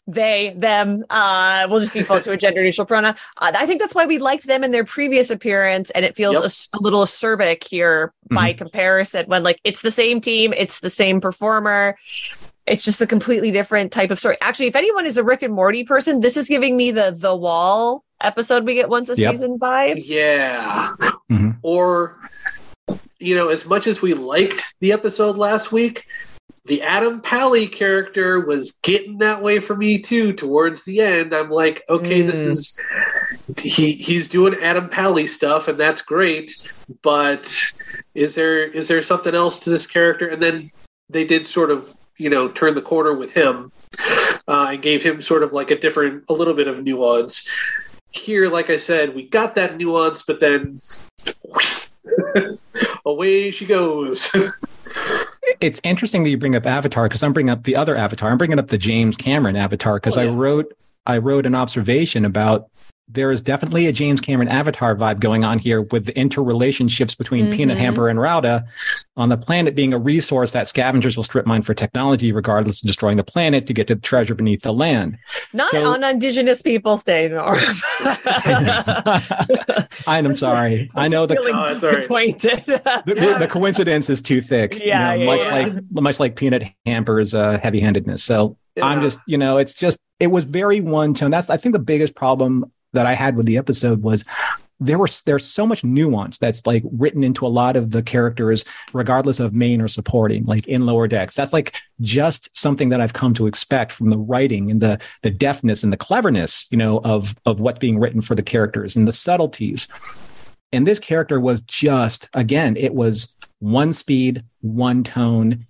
[SPEAKER 3] they, them. Uh, we'll just default to a gender neutral pronoun. Uh, I think that's why we liked them in their previous appearance, and it feels
[SPEAKER 5] Yep.
[SPEAKER 3] a s- a, little acerbic here by comparison. When like it's the same team, it's the same performer. It's just a completely different type of story. Actually, if anyone is a Rick and Morty person, this is giving me the The Wall episode we get once a
[SPEAKER 2] Yep.
[SPEAKER 3] season vibes.
[SPEAKER 5] Yeah.
[SPEAKER 2] Mhm.
[SPEAKER 5] Or, you know, as much as we liked the episode last week, the Adam Pally character was getting that way for me too. Towards the end, I'm like, okay, this
[SPEAKER 3] Mm.
[SPEAKER 5] is he he's doing Adam Pally stuff, and that's great. But is there is there something else to this character? And then they did sort of you know turn the corner with him uh, and gave him sort of like a different, a little bit of nuance. Here, like I said, we got that nuance, but then away she goes.
[SPEAKER 2] It's interesting that you bring up Avatar because I'm bringing up the other Avatar. I'm bringing up the James Cameron Avatar because
[SPEAKER 5] Oh, yeah.
[SPEAKER 2] I wrote I wrote an observation about there is definitely a James Cameron Avatar vibe going on here with the interrelationships between Peanut
[SPEAKER 3] Mhm.
[SPEAKER 2] Hamper and Rauda on the planet being a resource that scavengers will strip mine for technology, regardless of destroying the planet to get to the treasure beneath the land.
[SPEAKER 3] Not
[SPEAKER 2] So-
[SPEAKER 3] on indigenous people stay norm.
[SPEAKER 2] I'm sorry. I know the
[SPEAKER 3] feeling
[SPEAKER 5] Oh, that's all right.
[SPEAKER 2] the, the, the coincidence is too thick. you
[SPEAKER 3] Yeah,
[SPEAKER 2] know,
[SPEAKER 3] yeah,
[SPEAKER 2] much
[SPEAKER 3] yeah.
[SPEAKER 2] like much like Peanut Hamper's uh, heavy-handedness. So I'm just, you know, it's just it was very one tone. That's I think the biggest problem that I had with the episode was there was there's so much nuance that's like written into a lot of the characters, regardless of main or supporting, like in lower decks. That's like just something that I've come to expect from the writing and the the deftness and the cleverness, you know, of of what's being written for the characters and the subtleties. And this character was just again, it was one speed, one tone,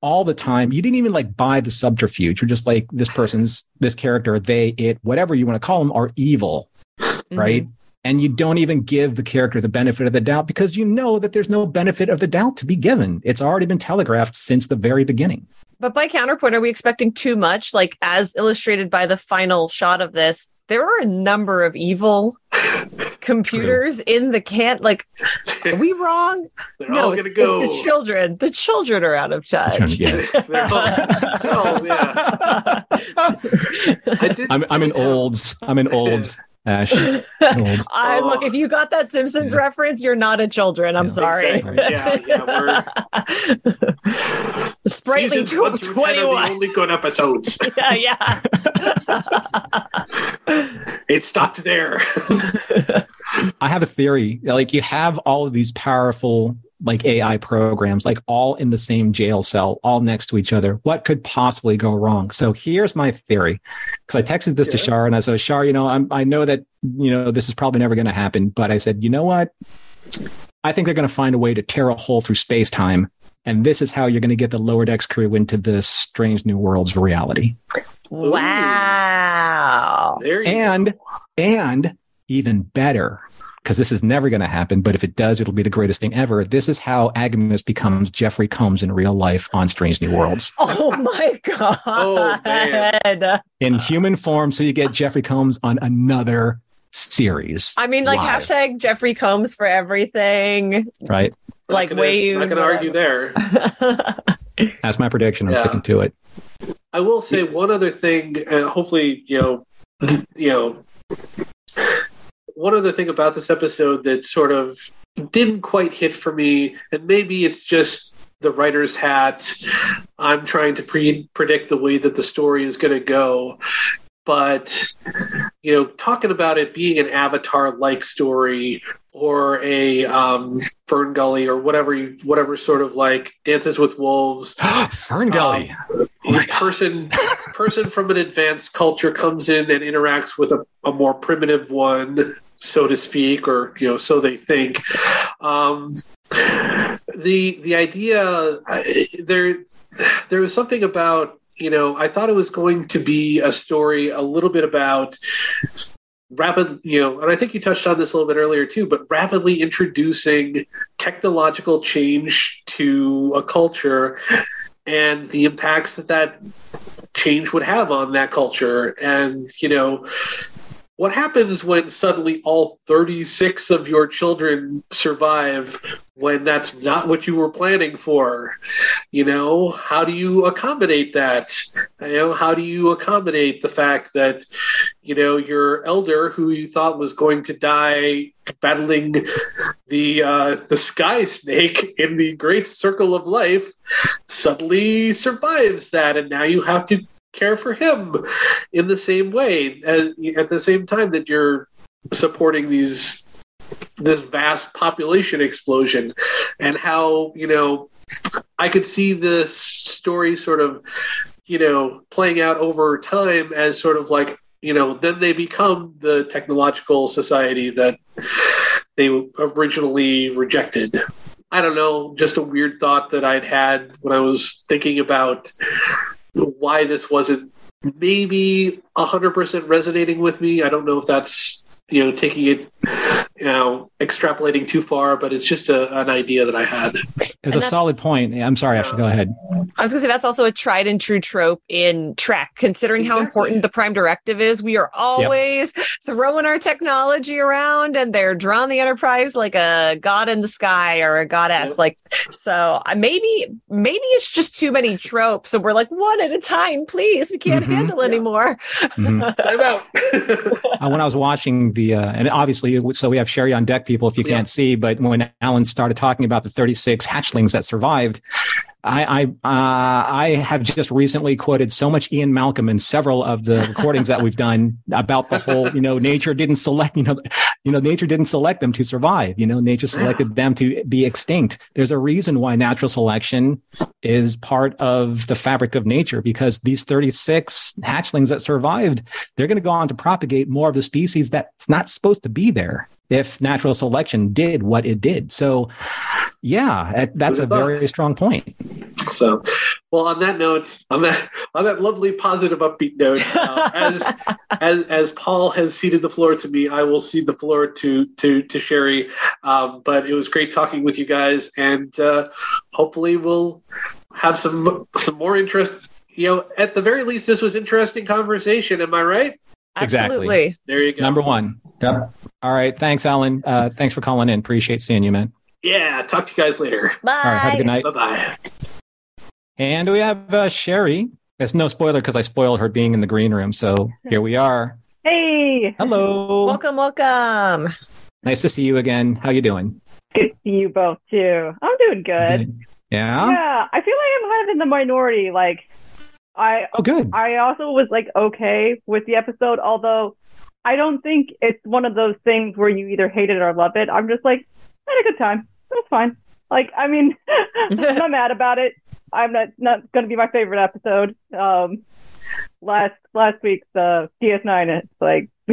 [SPEAKER 2] all the time. You didn't even like buy the subterfuge. You're just like this person's this character, they, it, whatever you want to call them, are evil, mm-hmm. right? And you don't even give the character the benefit of the doubt because you know that there's no benefit of the doubt to be given. It's already been telegraphed since the very beginning.
[SPEAKER 3] But by counterpoint, are we expecting too much? Like as illustrated by the final shot of this, there are a number of evil computers in the can. Like, are we wrong?
[SPEAKER 5] They're
[SPEAKER 3] no,
[SPEAKER 5] all
[SPEAKER 3] it's,
[SPEAKER 5] gonna go.
[SPEAKER 3] it's the children. The children are out of touch.
[SPEAKER 2] Yes.
[SPEAKER 5] They're all- oh yeah. I did.
[SPEAKER 2] I'm I'm in olds. I'm in olds, Ash. Olds.
[SPEAKER 3] I look. If you got that Simpsons
[SPEAKER 2] Yeah.
[SPEAKER 3] reference, you're not a children. I'm
[SPEAKER 2] Yeah.
[SPEAKER 3] sorry.
[SPEAKER 5] Exactly. Yeah, yeah,
[SPEAKER 3] Sprightly
[SPEAKER 5] Seasons one through 10 are the
[SPEAKER 3] 21.
[SPEAKER 5] only good episodes.
[SPEAKER 3] yeah, yeah.
[SPEAKER 5] It stopped there.
[SPEAKER 2] I have a theory. Like you have all of these powerful like AI programs, like all in the same jail cell, all next to each other. What could possibly go wrong? So here's my theory. Because I texted this to Shar and I said, Shar, you know, I'm, I know that, you know, this is probably never going to happen, but I said, you know what? I think they're going to find a way to tear a hole through space time. And this is how you're going to get the lower decks crew into this strange new worlds reality.
[SPEAKER 3] Wow.
[SPEAKER 5] There you
[SPEAKER 2] And, and even better, because this is never going to happen, but if it does, it'll be the greatest thing ever. This is how Agimus becomes Jeffrey Combs in real life on Strange New Worlds.
[SPEAKER 3] Oh my god.
[SPEAKER 5] Oh, man.
[SPEAKER 2] in human form, so you get Jeffrey Combs on another series.
[SPEAKER 3] I mean, like
[SPEAKER 2] Live.
[SPEAKER 3] hashtag Jeffrey Combs for everything.
[SPEAKER 2] right?
[SPEAKER 3] Like
[SPEAKER 5] gonna-
[SPEAKER 3] way
[SPEAKER 5] Not going to argue there.
[SPEAKER 2] That's my prediction. I'm
[SPEAKER 5] Yeah.
[SPEAKER 2] sticking to it.
[SPEAKER 5] I will say one other thing. Uh, hopefully, you know, you know, one other thing about this episode that sort of didn't quite hit for me, and maybe it's just the writer's hat. I'm trying to pre- predict the way that the story is going to go, but you know, talking about it being an Avatar-like story or a um, Fern Gully or whatever, you, whatever sort of like Dances with Wolves
[SPEAKER 2] Fern Gully.
[SPEAKER 5] Oh person person from an advanced culture comes in and interacts with a, a more primitive one so to speak or you know so they think um, the the idea there there was something about you know i thought it was going to be a story a little bit about rapid you know and i think you touched on this a little bit earlier too but rapidly introducing technological change to a culture and the impacts that that change would have on that culture. And you know what happens when suddenly all 36 of your children survive when that's not what you were planning for? You know, how do you accommodate that? You know, how do you accommodate the fact that, you know, your elder who you thought was going to die battling the uh, the sky snake in the great circle of life suddenly survives that and now you have to care for him in the same way as, at the same time that you're supporting these this vast population explosion and how you know i could see this story sort of you know playing out over time as sort of like you know then they become the technological society that they originally rejected. I don't know just a weird thought that i'd had when i was thinking about why this wasn't maybe 100% resonating with me. I don't know if that's, you know, taking it, you know, extrapolating too far, but it's just a, an idea that I had.
[SPEAKER 2] It's a solid point. I'm sorry, Ashley, go ahead.
[SPEAKER 3] I was going to say that's also a tried and true trope in Trek, considering how important the Prime Directive is. We are always throwing our technology around, and they're drawing the Enterprise like a god in the sky or a goddess.
[SPEAKER 5] Yep.
[SPEAKER 3] Like, so uh, maybe maybe it's just too many tropes, and we're like one at a time, please. We can't
[SPEAKER 2] Mhm.
[SPEAKER 3] handle anymore.
[SPEAKER 2] Mhm.
[SPEAKER 5] Time out.
[SPEAKER 2] uh, when I was watching the, uh, and obviously, so we have Sherry on deck, people, if you
[SPEAKER 5] Yeah.
[SPEAKER 2] can't see, but when Alan started talking about the 36 hatchlings that survived, I, I, uh, I have just recently quoted so much Ian Malcolm in several of the recordings that we've done about the whole, you know, nature didn't select, you know, you know, nature didn't select them to survive. You know, nature selected them to be extinct. There's a reason why natural selection is part of the fabric of nature because these 36 hatchlings that survived, they're going to go on to propagate more of the species that's not supposed to be there if natural selection did what it did. So, yeah, that's a
[SPEAKER 5] Who'd have thought?
[SPEAKER 2] very strong point.
[SPEAKER 5] So, well, on that note, on that on that lovely positive upbeat note, uh, as as as Paul has ceded the floor to me, I will cede the floor to to to Sherry. Um, but it was great talking with you guys, and uh, hopefully we'll have some some more interest. You know, at the very least, this was interesting conversation. Am I right?
[SPEAKER 2] Exactly.
[SPEAKER 3] Absolutely.
[SPEAKER 5] There you go.
[SPEAKER 2] Number one. Yep. All right. Thanks, Alan. Uh, thanks for calling in. Appreciate seeing you, man.
[SPEAKER 5] Yeah. Talk to you guys later.
[SPEAKER 3] Bye.
[SPEAKER 2] All right. Have a good night.
[SPEAKER 5] Bye bye.
[SPEAKER 2] And we have uh, Sherry. It's no spoiler because I spoiled her being in the green room. So here we are.
[SPEAKER 6] Hey,
[SPEAKER 2] Hello.
[SPEAKER 3] Welcome, welcome.
[SPEAKER 2] Nice to see you again. How you doing?
[SPEAKER 6] good to see you both too. I'm doing good.
[SPEAKER 2] Yeah.
[SPEAKER 6] Yeah, I feel like I'm kind of in the minority. Like, I
[SPEAKER 2] Oh, good.
[SPEAKER 6] I also was like okay with the episode, although I don't think it's one of those things where you either hate it or love it. I'm just like, I had a good time. That's fine. Like, I mean, I'm not mad about it. I'm not not going to be my favorite episode. Um, last last week's uh, DS9, is like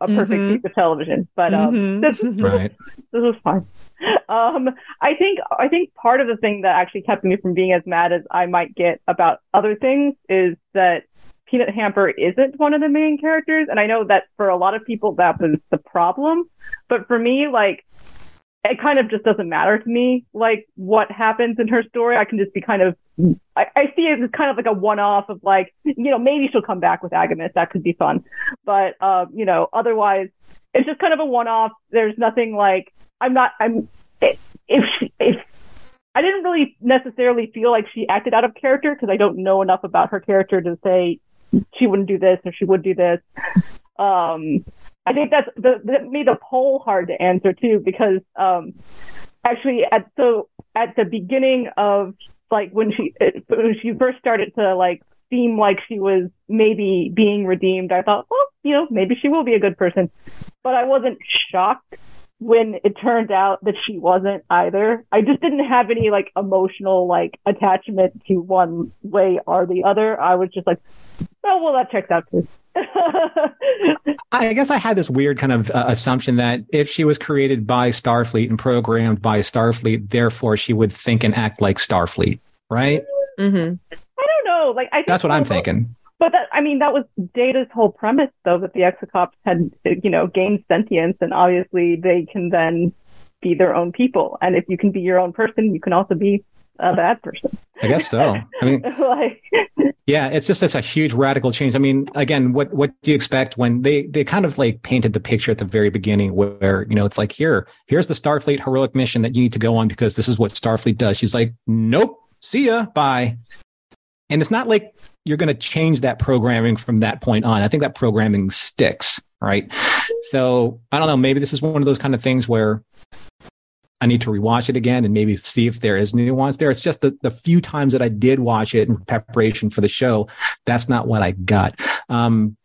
[SPEAKER 6] a perfect
[SPEAKER 3] Mhm.
[SPEAKER 6] piece of television. But um,
[SPEAKER 3] Mhm.
[SPEAKER 6] this,
[SPEAKER 2] Right.
[SPEAKER 6] this was fun. Um, I think I think part of the thing that actually kept me from being as mad as I might get about other things is that Peanut Hamper isn't one of the main characters, and I know that for a lot of people that was the problem, but for me, like. It kind of just doesn't matter to me, like what happens in her story. I can just be kind of, I, I see it as kind of like a one-off of like, you know, maybe she'll come back with Agimus. That could be fun, but um, you know, otherwise, it's just kind of a one-off. There's nothing like I'm not. I'm if if I didn't really necessarily feel like she acted out of character because I don't know enough about her character to say she wouldn't do this or she would do this. Um, I think that's the, that made the poll hard to answer too because um, actually at so at the beginning of like when she when she first started to like seem like she was maybe being redeemed, I thought, well, you know, maybe she will be a good person. But I wasn't shocked when it turned out that she wasn't either. I just didn't have any like emotional like attachment to one way or the other. I was just like, oh well, that checks out too.
[SPEAKER 2] I guess I had this weird kind of uh, assumption that if she was created by Starfleet and programmed by Starfleet, therefore she would think and act like Starfleet, right?
[SPEAKER 3] Mhm.
[SPEAKER 6] I don't know. Like I think
[SPEAKER 2] That's what I'm
[SPEAKER 6] so,
[SPEAKER 2] thinking.
[SPEAKER 6] But that, I mean, that was Data's whole premise, though, that the Exocomps had, you know, gained sentience, and obviously they can then be their own people. And if you can be your own person, you can also be a bad person.
[SPEAKER 2] I guess so. I mean,
[SPEAKER 6] like,
[SPEAKER 2] yeah, it's just it's a huge radical change. I mean, again, what what do you expect when they they kind of like painted the picture at the very beginning where you know it's like here here's the Starfleet heroic mission that you need to go on because this is what Starfleet does. She's like, nope, see ya, bye. And it's not like you're going to change that programming from that point on. I think that programming sticks, right? So I don't know. Maybe this is one of those kind of things where I need to rewatch it again and maybe see if there is nuance there. It's just the, the few times that I did watch it in preparation for the show, that's not what I got. Um,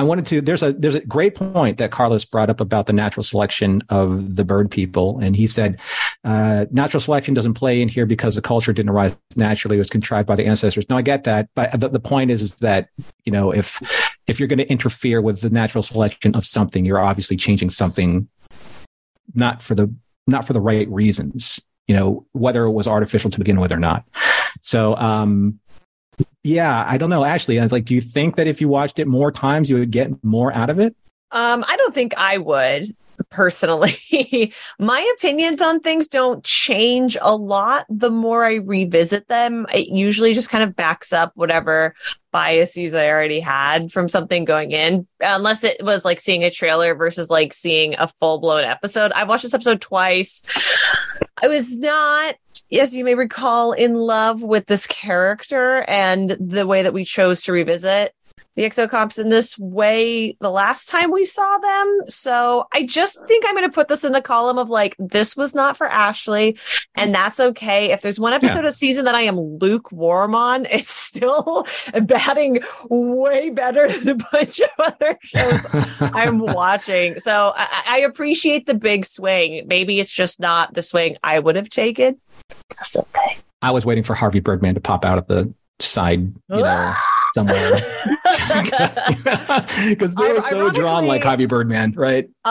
[SPEAKER 2] I wanted to. There's a there's a great point that Carlos brought up about the natural selection of the bird people, and he said uh, natural selection doesn't play in here because the culture didn't arise naturally; it was contrived by the ancestors. No, I get that, but the, the point is, is that you know if if you're going to interfere with the natural selection of something, you're obviously changing something not for the not for the right reasons. You know whether it was artificial to begin with or not. So um, yeah, I don't know. Ashley, I was like, do you think that if you watched it more times, you would get more out of it?
[SPEAKER 3] Um, I don't think I would personally. My opinions on things don't change a lot the more I revisit them. It usually just kind of backs up whatever biases I already had from something going in, unless it was like seeing a trailer versus like seeing a full blown episode. I watched this episode twice. I was not, as you may recall, in love with this character and the way that we chose to revisit the exocomps in this way the last time we saw them. So I just think I'm going to put this in the column of like, this was not for Ashley, and that's okay. If there's one episode
[SPEAKER 2] Yeah.
[SPEAKER 3] of season that I am lukewarm on, it's still batting way better than a bunch of other shows I'm watching. So I, I appreciate the big swing. Maybe it's just not the swing I would have taken. That's okay.
[SPEAKER 2] I was waiting for Harvey Birdman to pop out of the side, you know, ah! Somewhere. Because they were so drawn like Harvey Birdman, right?
[SPEAKER 3] uh,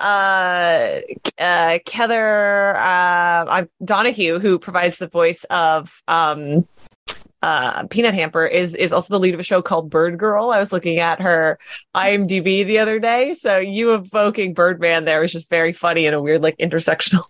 [SPEAKER 3] uh, uh, Kether uh, uh, Donohue, who provides the voice of um, uh, Peanut Hamper, is is also the lead of a show called Bird Girl. I was looking at her IMDb the other day, so you evoking Birdman there was just very funny in a weird, like intersectional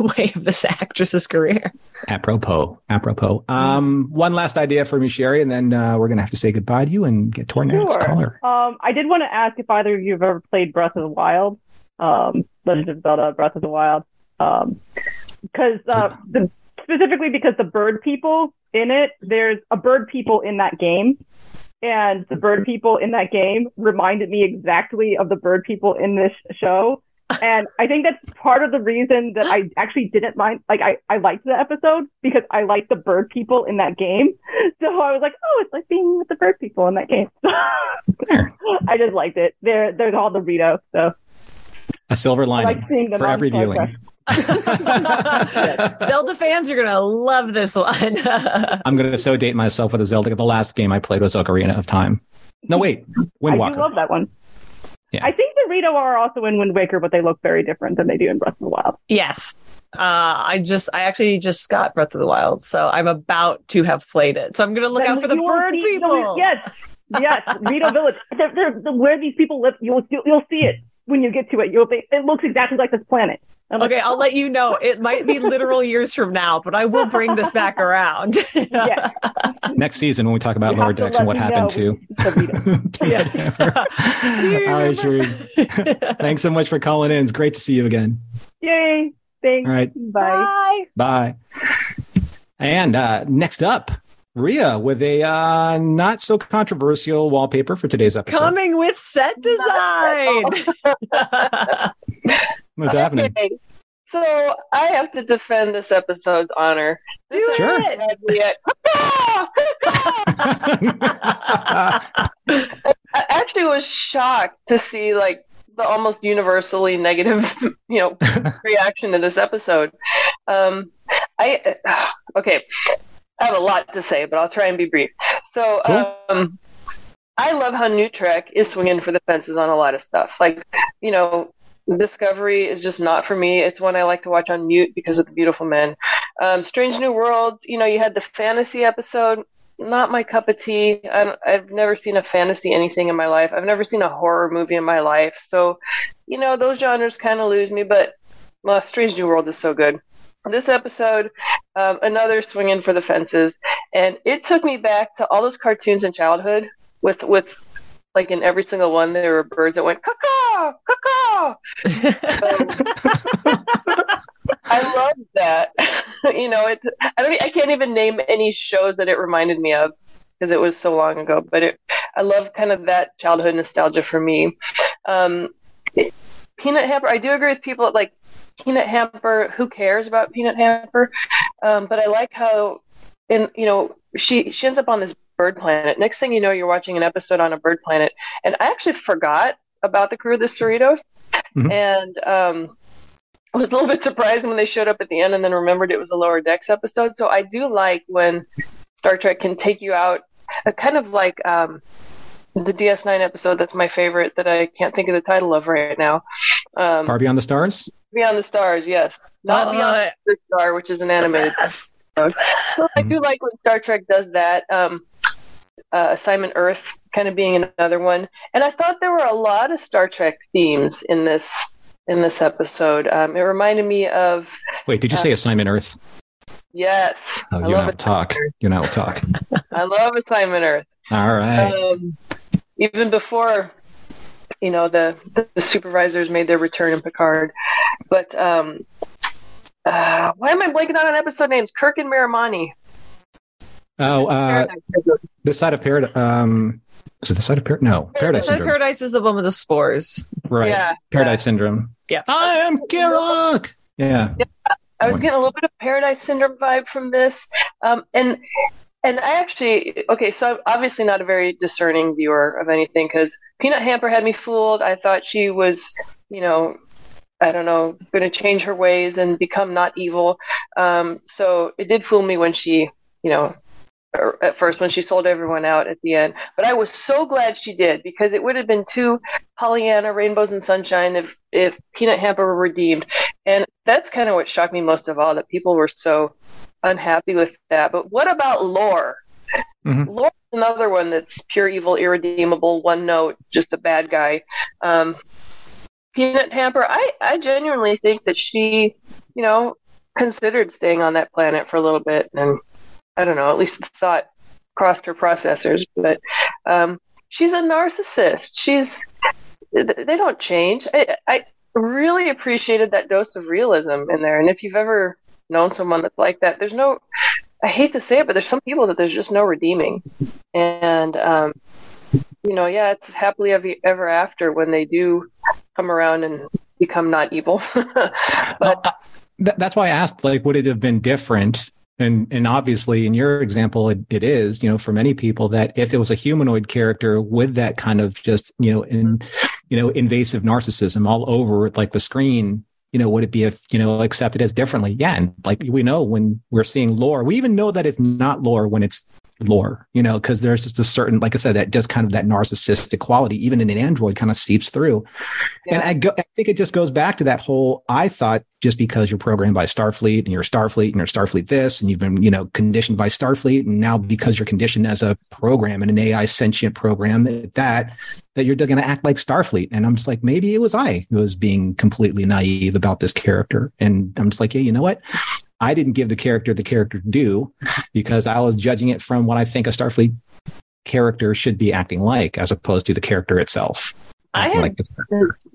[SPEAKER 3] way of this actress's career.
[SPEAKER 2] Apropos, apropos. Um, one last idea for me, Sherry, and then uh, we're gonna have to say goodbye to you and get to our next caller.
[SPEAKER 6] Um, I did want to ask if either of you have ever played Breath of the Wild, um, Legend of Zelda: Breath of the Wild, because uh, the, specifically because the bird people in it, there's a bird people in that game, and the bird people in that game reminded me exactly of the bird people in this show. And I think that's part of the reason that I actually didn't mind. Like, I, I liked the episode because I liked the bird people in that game. So I was like, oh, it's like being with the bird people in that game. I just liked it. They're they're the Rito, so
[SPEAKER 2] A silver lining for every viewing.
[SPEAKER 6] Trek.
[SPEAKER 3] Zelda fans are gonna love this one.
[SPEAKER 2] I'm gonna so date myself with a Zelda. The last game I played was Ocarina of Time. No, wait,
[SPEAKER 6] I
[SPEAKER 2] Wind Waker.
[SPEAKER 6] do love that one.
[SPEAKER 2] Yeah.
[SPEAKER 6] I think the Rito are also in Wind Waker, but they look very different than they do in Breath of the Wild.
[SPEAKER 3] Yes. Uh, I just, I actually just got Breath of the Wild, so I'm about to have played it. So I'm going to look
[SPEAKER 6] Then
[SPEAKER 3] out for the bird
[SPEAKER 6] see-
[SPEAKER 3] people.
[SPEAKER 6] Yes, yes, Rito Village. They're, they're, the- where these people live, you'll, you'll you'll see it when you get to it. You'll be, it looks exactly like this planet. I'm like,
[SPEAKER 3] Okay, I'll let you know. It might be literal years from now, but I will bring this back around.
[SPEAKER 6] Yeah.
[SPEAKER 2] Next season when we talk about
[SPEAKER 6] You
[SPEAKER 2] Lower
[SPEAKER 6] have to
[SPEAKER 2] Decks and what
[SPEAKER 6] me
[SPEAKER 2] happened to.
[SPEAKER 6] know it's the
[SPEAKER 2] All right, Sherry. Thanks so much for calling in. It's great to see you again.
[SPEAKER 6] Yay! Thanks.
[SPEAKER 2] All right,
[SPEAKER 6] Bye.
[SPEAKER 3] Bye.
[SPEAKER 2] bye. And uh, next up, Ria with a uh, not so controversial wallpaper for today's episode.
[SPEAKER 3] Coming with set design.
[SPEAKER 2] What's happening?
[SPEAKER 7] So I have to defend this episode's honor.
[SPEAKER 3] Do
[SPEAKER 7] This
[SPEAKER 2] Sure.
[SPEAKER 3] it.
[SPEAKER 7] had I actually was shocked to see like the almost universally negative, you know, reaction to this episode. Um, I okay, I have a lot to say, but I'll try and be brief. So,
[SPEAKER 2] Cool.
[SPEAKER 7] um, I love how New Trek is swinging for the fences on a lot of stuff. Like, you know, Discovery is just not for me. It's one I like to watch on mute because of the beautiful men. Um, Strange New Worlds, you know, you had the fantasy episode. Not my cup of tea. I I've never seen a fantasy anything in my life. I've never seen a horror movie in my life. So, you know, those genres kind of lose me. But well, Strange New World is so good. This episode, um, another swinging for the fences, and it took me back to all those cartoons in childhood with with like in every single one there were birds that went caw caw. I love that. you know, it. I don't. I can't even name any shows that it reminded me of because it was so long ago. But it. I love kind of that childhood nostalgia for me. Um, it, Peanut Hamper. I do agree with people like Peanut Hamper. Who cares about Peanut Hamper? Um, but I like how, and you know, she she ends up on this bird planet. Next thing you know, you're watching an episode on a bird planet, and I actually forgot about the crew of the Cerritos,
[SPEAKER 2] Mhm.
[SPEAKER 7] and um, I was a little bit surprised when they showed up at the end, and then remembered it was a Lower Decks episode. So I do like when Star Trek can take you out, uh, kind of like um, the DS9 episode. That's my favorite. That I can't think of the title of right now. Um,
[SPEAKER 2] Far Beyond the Stars?
[SPEAKER 7] Beyond the Stars, yes, not
[SPEAKER 3] Uh,
[SPEAKER 7] Beyond the Star, which is an animated. So I do like when Star Trek does that. Um, uh, Assignment Earth kind of being another one, and I thought there were a lot of Star Trek themes in this in this episode. Um, it reminded me of
[SPEAKER 2] Wait, did you say Assignment Earth?
[SPEAKER 7] yes,
[SPEAKER 2] Oh,
[SPEAKER 7] I
[SPEAKER 2] you and I
[SPEAKER 7] love
[SPEAKER 2] will talk.
[SPEAKER 7] Assignment
[SPEAKER 2] You and I will talk.
[SPEAKER 7] I love Assignment Earth.
[SPEAKER 2] All right.
[SPEAKER 7] Um, even before you know the the supervisors made their return in Picard, but um, uh, why am I blanking on an episode names? Kirk and Miramanee.
[SPEAKER 2] Oh, uh, the side of paradise. Um, is it the side of paradise? No, Paradise
[SPEAKER 3] Sun
[SPEAKER 2] Syndrome.
[SPEAKER 3] Paradise is the one with the spores.
[SPEAKER 2] right.
[SPEAKER 7] Yeah,
[SPEAKER 2] Paradise Syndrome.
[SPEAKER 3] Yeah.
[SPEAKER 2] I am Kirok. Yeah.
[SPEAKER 7] I was getting a little bit of Paradise Syndrome vibe from this, um, and and I actually okay. So I'm obviously not a very discerning viewer of anything because Peanut Hamper had me fooled. I thought she was, you know, I don't know, going to change her ways and become not evil. Um, so it did fool me when she, you know, at first when she sold everyone out at the end. But I was so glad she did because it would have been too Pollyanna, rainbows and sunshine if if Peanut Hamper were redeemed. And that's kind of what shocked me most of all that people were so unhappy with that. But what about Lore?
[SPEAKER 2] Mhm.
[SPEAKER 7] Lore's another one that's pure evil, irredeemable, one note, just a bad guy. Um, Peanut Hamper, I, I genuinely think that she, you know, considered staying on that planet for a little bit. And I don't know, at least the thought crossed her processors. But um, she's a narcissist. She's, they don't change. I, I really appreciated that dose of realism in there. And if you've ever known someone that's like that, there's no, I hate to say it, but there's some people that there's just no redeeming. And, um, you know, yeah, it's happily ever, after when they do come around and become not evil. but
[SPEAKER 2] Th- that's why I asked, like, would it have been different? And and obviously, in your example, it, it is. You know, for many people, that if it was a humanoid character with that kind of just you know in you know invasive narcissism all over like the screen, you know, would it be if you know accepted as differently? Yeah, and like we know when we're seeing lore, we even know that it's not lore when it's lore, you know, because there's just a certain, like I said, that just kind of that narcissistic quality, even in an android, kind of seeps through. And I, go, I think it just goes back to that whole. I thought just because you're programmed by Starfleet and you're Starfleet and you're Starfleet this, and you've been you know conditioned by Starfleet, and now because you're conditioned as a program and an AI sentient program that that that you're going to act like Starfleet. And I'm just like, maybe it was I who was being completely naive about this character. And I'm just like, yeah, you know what? I didn't give the character the character due because I was judging it from what I think a Starfleet character should be acting like, as opposed to the character itself.
[SPEAKER 3] I had
[SPEAKER 2] like.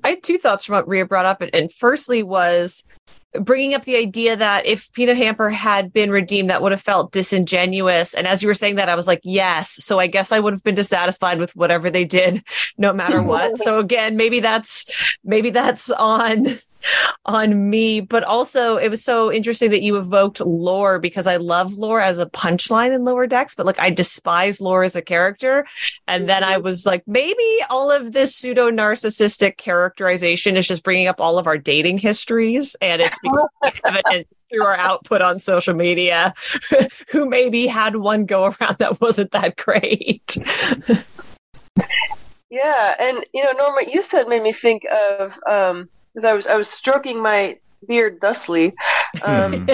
[SPEAKER 3] I had two thoughts from what Rhea brought up, and, and firstly was bringing up the idea that if Peanut Hamper had been redeemed, that would have felt disingenuous. And as you were saying that, I was like, yes. So I guess I would have been dissatisfied with whatever they did, no matter what. so again, maybe that's maybe that's on on me. But also it was so interesting that you evoked lore because i love lore as a punchline in lower decks but like i despise lore as a character. And then i was like maybe all of this pseudo narcissistic characterization is just bringing up all of our dating histories and it's evident through our output on social media. Who maybe had one go around that wasn't that great.
[SPEAKER 7] Yeah, and you know, Norma, you said made me think of um, because I was I was stroking my beard thusly. Um,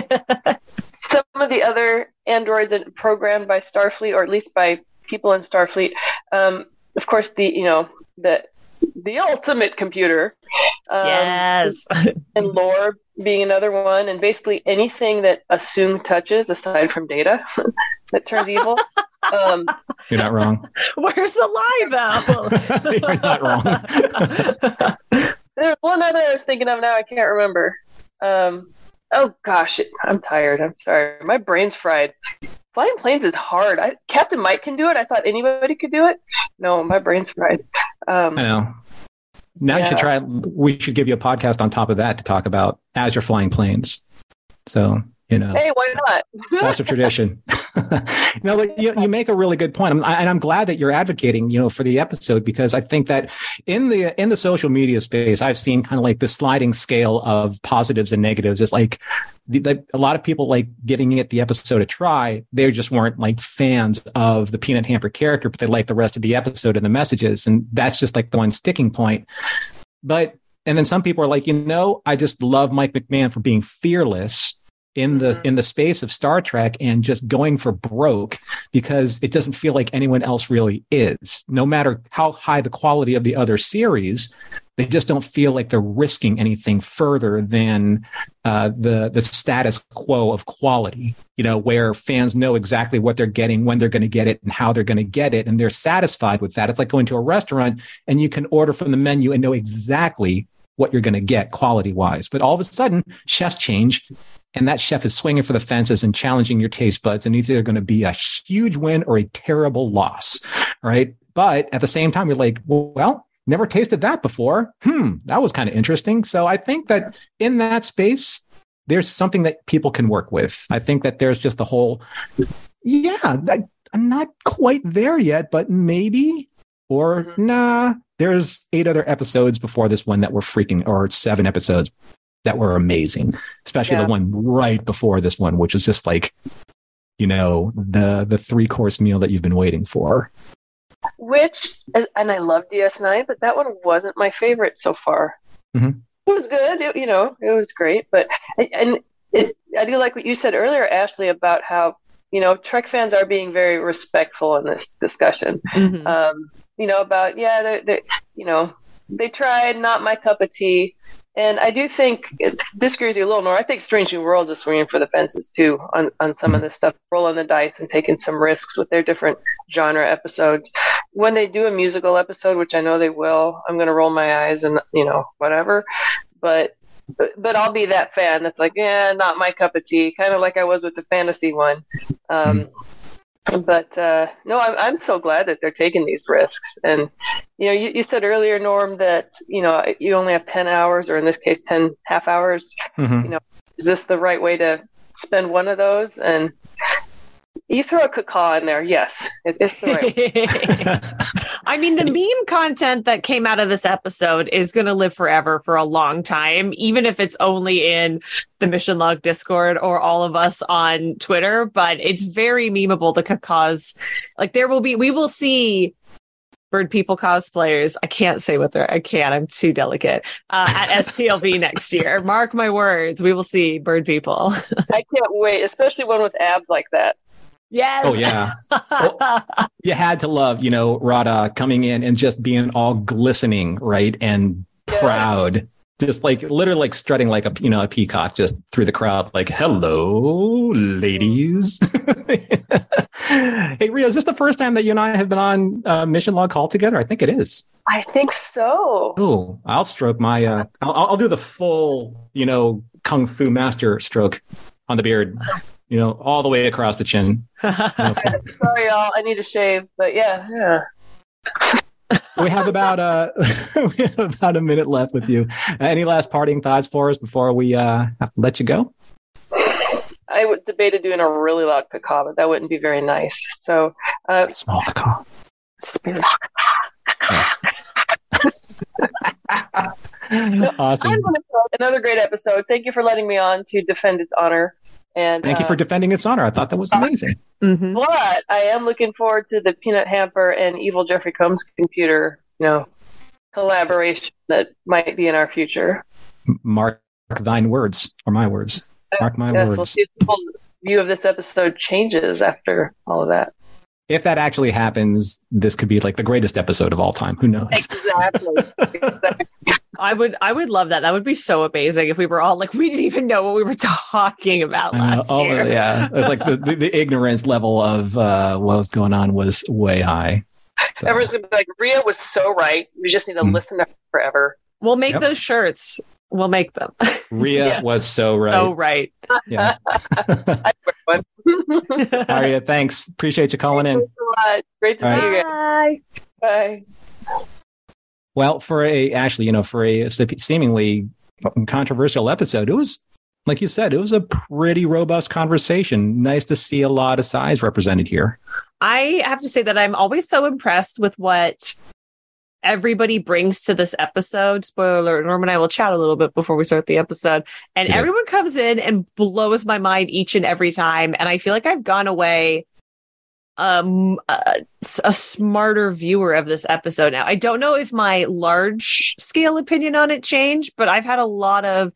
[SPEAKER 7] some of the other androids that are programmed by Starfleet, or at least by people in Starfleet, um, of course, the you know the the ultimate computer. Um,
[SPEAKER 3] yes.
[SPEAKER 7] and lore being another one, and basically anything that Soong touches, aside from data, that turns evil. Um,
[SPEAKER 2] You're not wrong.
[SPEAKER 3] Where's the lie, though?
[SPEAKER 2] You're not wrong.
[SPEAKER 7] There's one other I was thinking of now. I can't remember. Um, oh gosh, I'm tired. I'm sorry. My brain's fried. Flying planes is hard. I, Captain Mike can do it. I thought anybody could do it. No, my brain's fried. Um,
[SPEAKER 2] I know. Now you should
[SPEAKER 7] Yeah.
[SPEAKER 2] try. We should give you a podcast on top of that to talk about as you're flying planes. So you know.
[SPEAKER 7] hey, why not?
[SPEAKER 2] That's a tradition. no, but you, you make a really good point, I'm- I- and I'm glad that you're advocating, you know, for the episode because I think that in the in the social media space, I've seen kind of like the sliding scale of positives and negatives. It's like the, the, a lot of people like giving it the episode a try. They just weren't like fans of the Peanut Hamper character, but they liked the rest of the episode and the messages, and that's just like the one sticking point. But and then some people are like, you know, I just love Mike McMahan for being fearless in the
[SPEAKER 7] Mhm.
[SPEAKER 2] in the space of Star Trek and just going for broke because it doesn't feel like anyone else really is. No matter how high the quality of the other series, they just don't feel like they're risking anything further than uh, the the status quo of quality. You know, where fans know exactly what they're getting, when they're going to get it, and how they're going to get it, and they're satisfied with that. It's like going to a restaurant and you can order from the menu and know exactly what you're going to get quality wise. But all of a sudden, chefs change and that chef is swinging for the fences and challenging your taste buds and it's either going to be a huge win or a terrible loss right? But at the same time you're like well never tasted that before. Hmm that was kind of interesting. So i think that in that space there's something that people can work with. I think that there's just a whole yeah that, i'm not quite there yet but maybe or
[SPEAKER 7] Mhm.
[SPEAKER 2] nah there's eight other episodes before this one that were freaking or seven episodes that were amazing especially
[SPEAKER 7] Yeah.
[SPEAKER 2] the one right before this one which was just like you know the the three course meal that you've been waiting for
[SPEAKER 7] Which, and I love DS9, but that one wasn't my favorite so far.
[SPEAKER 2] Mhm.
[SPEAKER 7] It was good, it, you know, it was great, but and it, I do like what you said earlier, Ashley, about how you know Trek fans are being very respectful in this discussion.
[SPEAKER 3] Mhm.
[SPEAKER 7] Um, you know about yeah, they they you know they tried, not my cup of tea. And I do think, disagree with you a little more. I think Strange New World is swinging for the fences too on, on some of this stuff, rolling the dice and taking some risks with their different genre episodes. When they do a musical episode, which I know they will, I'm going to roll my eyes and, you know, whatever. But, but, but I'll be that fan that's like, yeah, not my cup of tea, kind of like I was with the fantasy one. Um, but uh, no, I'm I'm so glad that they're taking these risks. And you know, you, you said earlier, Norm, that you know you only have ten hours, or in this case, ten half hours.
[SPEAKER 2] Mhm.
[SPEAKER 7] You know, is this the right way to spend one of those? And you throw a caca in there, yes, it, it's the right.
[SPEAKER 3] I mean, the meme content that came out of this episode is going to live forever for a long time, even if it's only in the Mission Log Discord or all of us on Twitter. But it's very memeable. The cause, like there will be, we will see bird people cosplayers. I can't say what they're. I can't. I'm too delicate. Uh, at STLV next year. Mark my words. We will see bird people.
[SPEAKER 7] I can't wait, especially one with abs like that.
[SPEAKER 3] Yes.
[SPEAKER 2] oh yeah you had to love you know rada coming in and just being all glistening right and
[SPEAKER 7] Yeah.
[SPEAKER 2] proud just like literally like strutting like a you know a peacock just through the crowd like hello ladies hey rio is this the first time that you and i have been on uh, mission log call together i think it is
[SPEAKER 7] I think so.
[SPEAKER 2] oh i'll stroke my uh I'll, I'll do the full you know kung fu master stroke on the beard you know all the way across the chin You know,
[SPEAKER 7] Sorry, y'all. I need to shave, but yeah, yeah.
[SPEAKER 2] we have about uh we have about a minute left with you. Any last parting thoughts for us before we uh let you go?
[SPEAKER 7] I would debated doing a really loud caca, but that wouldn't be very nice. So, uh,
[SPEAKER 2] Small call.
[SPEAKER 3] Spirit.
[SPEAKER 2] awesome.
[SPEAKER 7] I'm gonna throw another great episode. Thank you for letting me on to defend its honor. And
[SPEAKER 2] Thank you
[SPEAKER 7] uh,
[SPEAKER 2] for defending its honor. I thought that was amazing.
[SPEAKER 3] Mhm.
[SPEAKER 7] But I am looking forward to the Peanut Hamper and Evil Jeffrey Combs computer, you know, collaboration that might be in our future.
[SPEAKER 2] Mark thine words or my words. Mark my
[SPEAKER 7] yes, we'll
[SPEAKER 2] words.
[SPEAKER 7] see if people's view of this episode changes after all of that.
[SPEAKER 2] if that actually happens, this could be like the greatest episode of all time. Who knows?
[SPEAKER 7] Exactly. exactly.
[SPEAKER 3] I would I would love that. That would be so amazing if we were all like we didn't even know what we were talking about
[SPEAKER 2] I know.
[SPEAKER 3] last
[SPEAKER 2] Oh,
[SPEAKER 3] year.
[SPEAKER 2] yeah. It's like the, the, the ignorance level of uh, what was going on was way high. So,
[SPEAKER 7] Everyone's gonna be like, Ria was so right. We just need to
[SPEAKER 2] Mhm.
[SPEAKER 7] listen to her forever.
[SPEAKER 3] We'll make
[SPEAKER 2] Yep.
[SPEAKER 3] those shirts. We'll make them.
[SPEAKER 2] Ria
[SPEAKER 7] Yeah.
[SPEAKER 2] was so right.
[SPEAKER 3] Oh right.
[SPEAKER 2] Yeah.
[SPEAKER 7] Fun.
[SPEAKER 2] Aria, thanks. Appreciate you calling in.
[SPEAKER 7] Thanks a lot. Great to
[SPEAKER 2] All
[SPEAKER 7] see you guys.
[SPEAKER 3] Bye.
[SPEAKER 7] Bye.
[SPEAKER 2] Well, for a actually, you know, for a seemingly controversial episode, it was like you said, it was a pretty robust conversation. Nice to see a lot of size represented here.
[SPEAKER 3] I have to say that I'm always so impressed with what everybody brings to this episode. Spoiler alert, Norm and I will chat a little bit before we start the episode. And
[SPEAKER 2] Yeah.
[SPEAKER 3] everyone comes in and blows my mind each and every time. And I feel like I've gone away um a, a smarter viewer of this episode now. I don't know if my large scale opinion on it changed, but I've had a lot of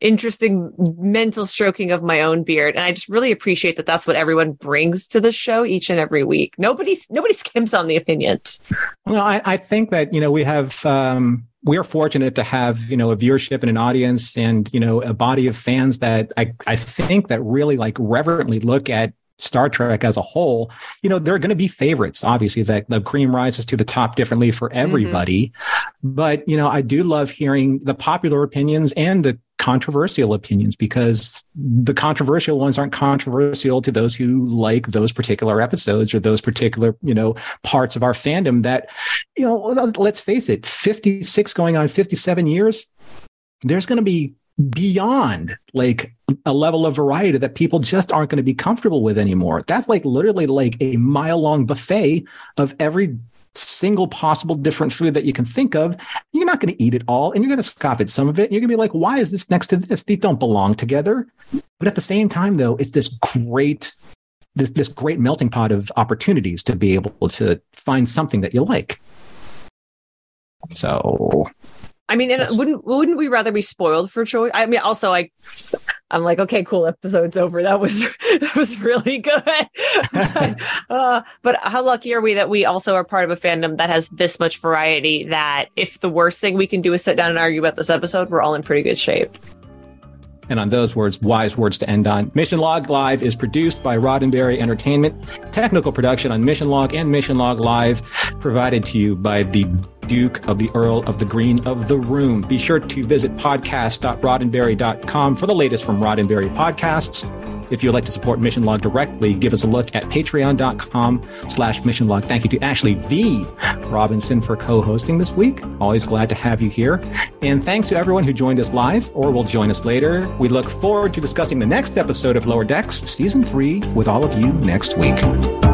[SPEAKER 3] interesting mental stroking of my own beard and i just really appreciate that that's what everyone brings to the show each and every week nobody nobody skims on the opinions
[SPEAKER 2] Well, I, I think that, you know, we have, um, we are fortunate to have, you know, a viewership and an audience and, you know, a body of fans that I, I think that really like reverently look at Star Trek as a whole. You know, there are going to be favorites, obviously, that the cream rises to the top differently for mm-hmm. everybody. But, you know, I do love hearing the popular opinions and the controversial opinions because the controversial ones aren't controversial to those who like those particular episodes or those particular, you know, parts of our fandom that, you know, let's face it, 56 going on 57 years, there's going to be beyond like a level of variety that people just aren't going to be comfortable with anymore. That's like literally like a mile long buffet of every single possible different food that you can think of. You're not going to eat it all and you're going to scoff at some of it. And you're going to be like, why is this next to this? These don't belong together. But at the same time, though, it's this great, this, this great melting pot of opportunities to be able to find something that you like. So
[SPEAKER 3] i mean and wouldn't wouldn't we rather be spoiled for choice i mean also i i'm like okay cool episode's over that was that was really good but, uh, but how lucky are we that we also are part of a fandom that has this much variety that if the worst thing we can do is sit down and argue about this episode we're all in pretty good shape
[SPEAKER 2] And on those words, wise words to end on. Mission Log Live is produced by Roddenberry Entertainment. Technical production on Mission Log and Mission Log Live provided to you by the Duke of the Earl of the Green of the Room. Be sure to visit podcast.roddenberry.com for the latest from Roddenberry podcasts. If you'd like to support Mission Log directly, give us a look at patreon.com slash mission log. Thank you to Ashley V. Robinson for co-hosting this week. Always glad to have you here. And thanks to everyone who joined us live or will join us later. We look forward to discussing the next episode of Lower Decks, season three, with all of you next week.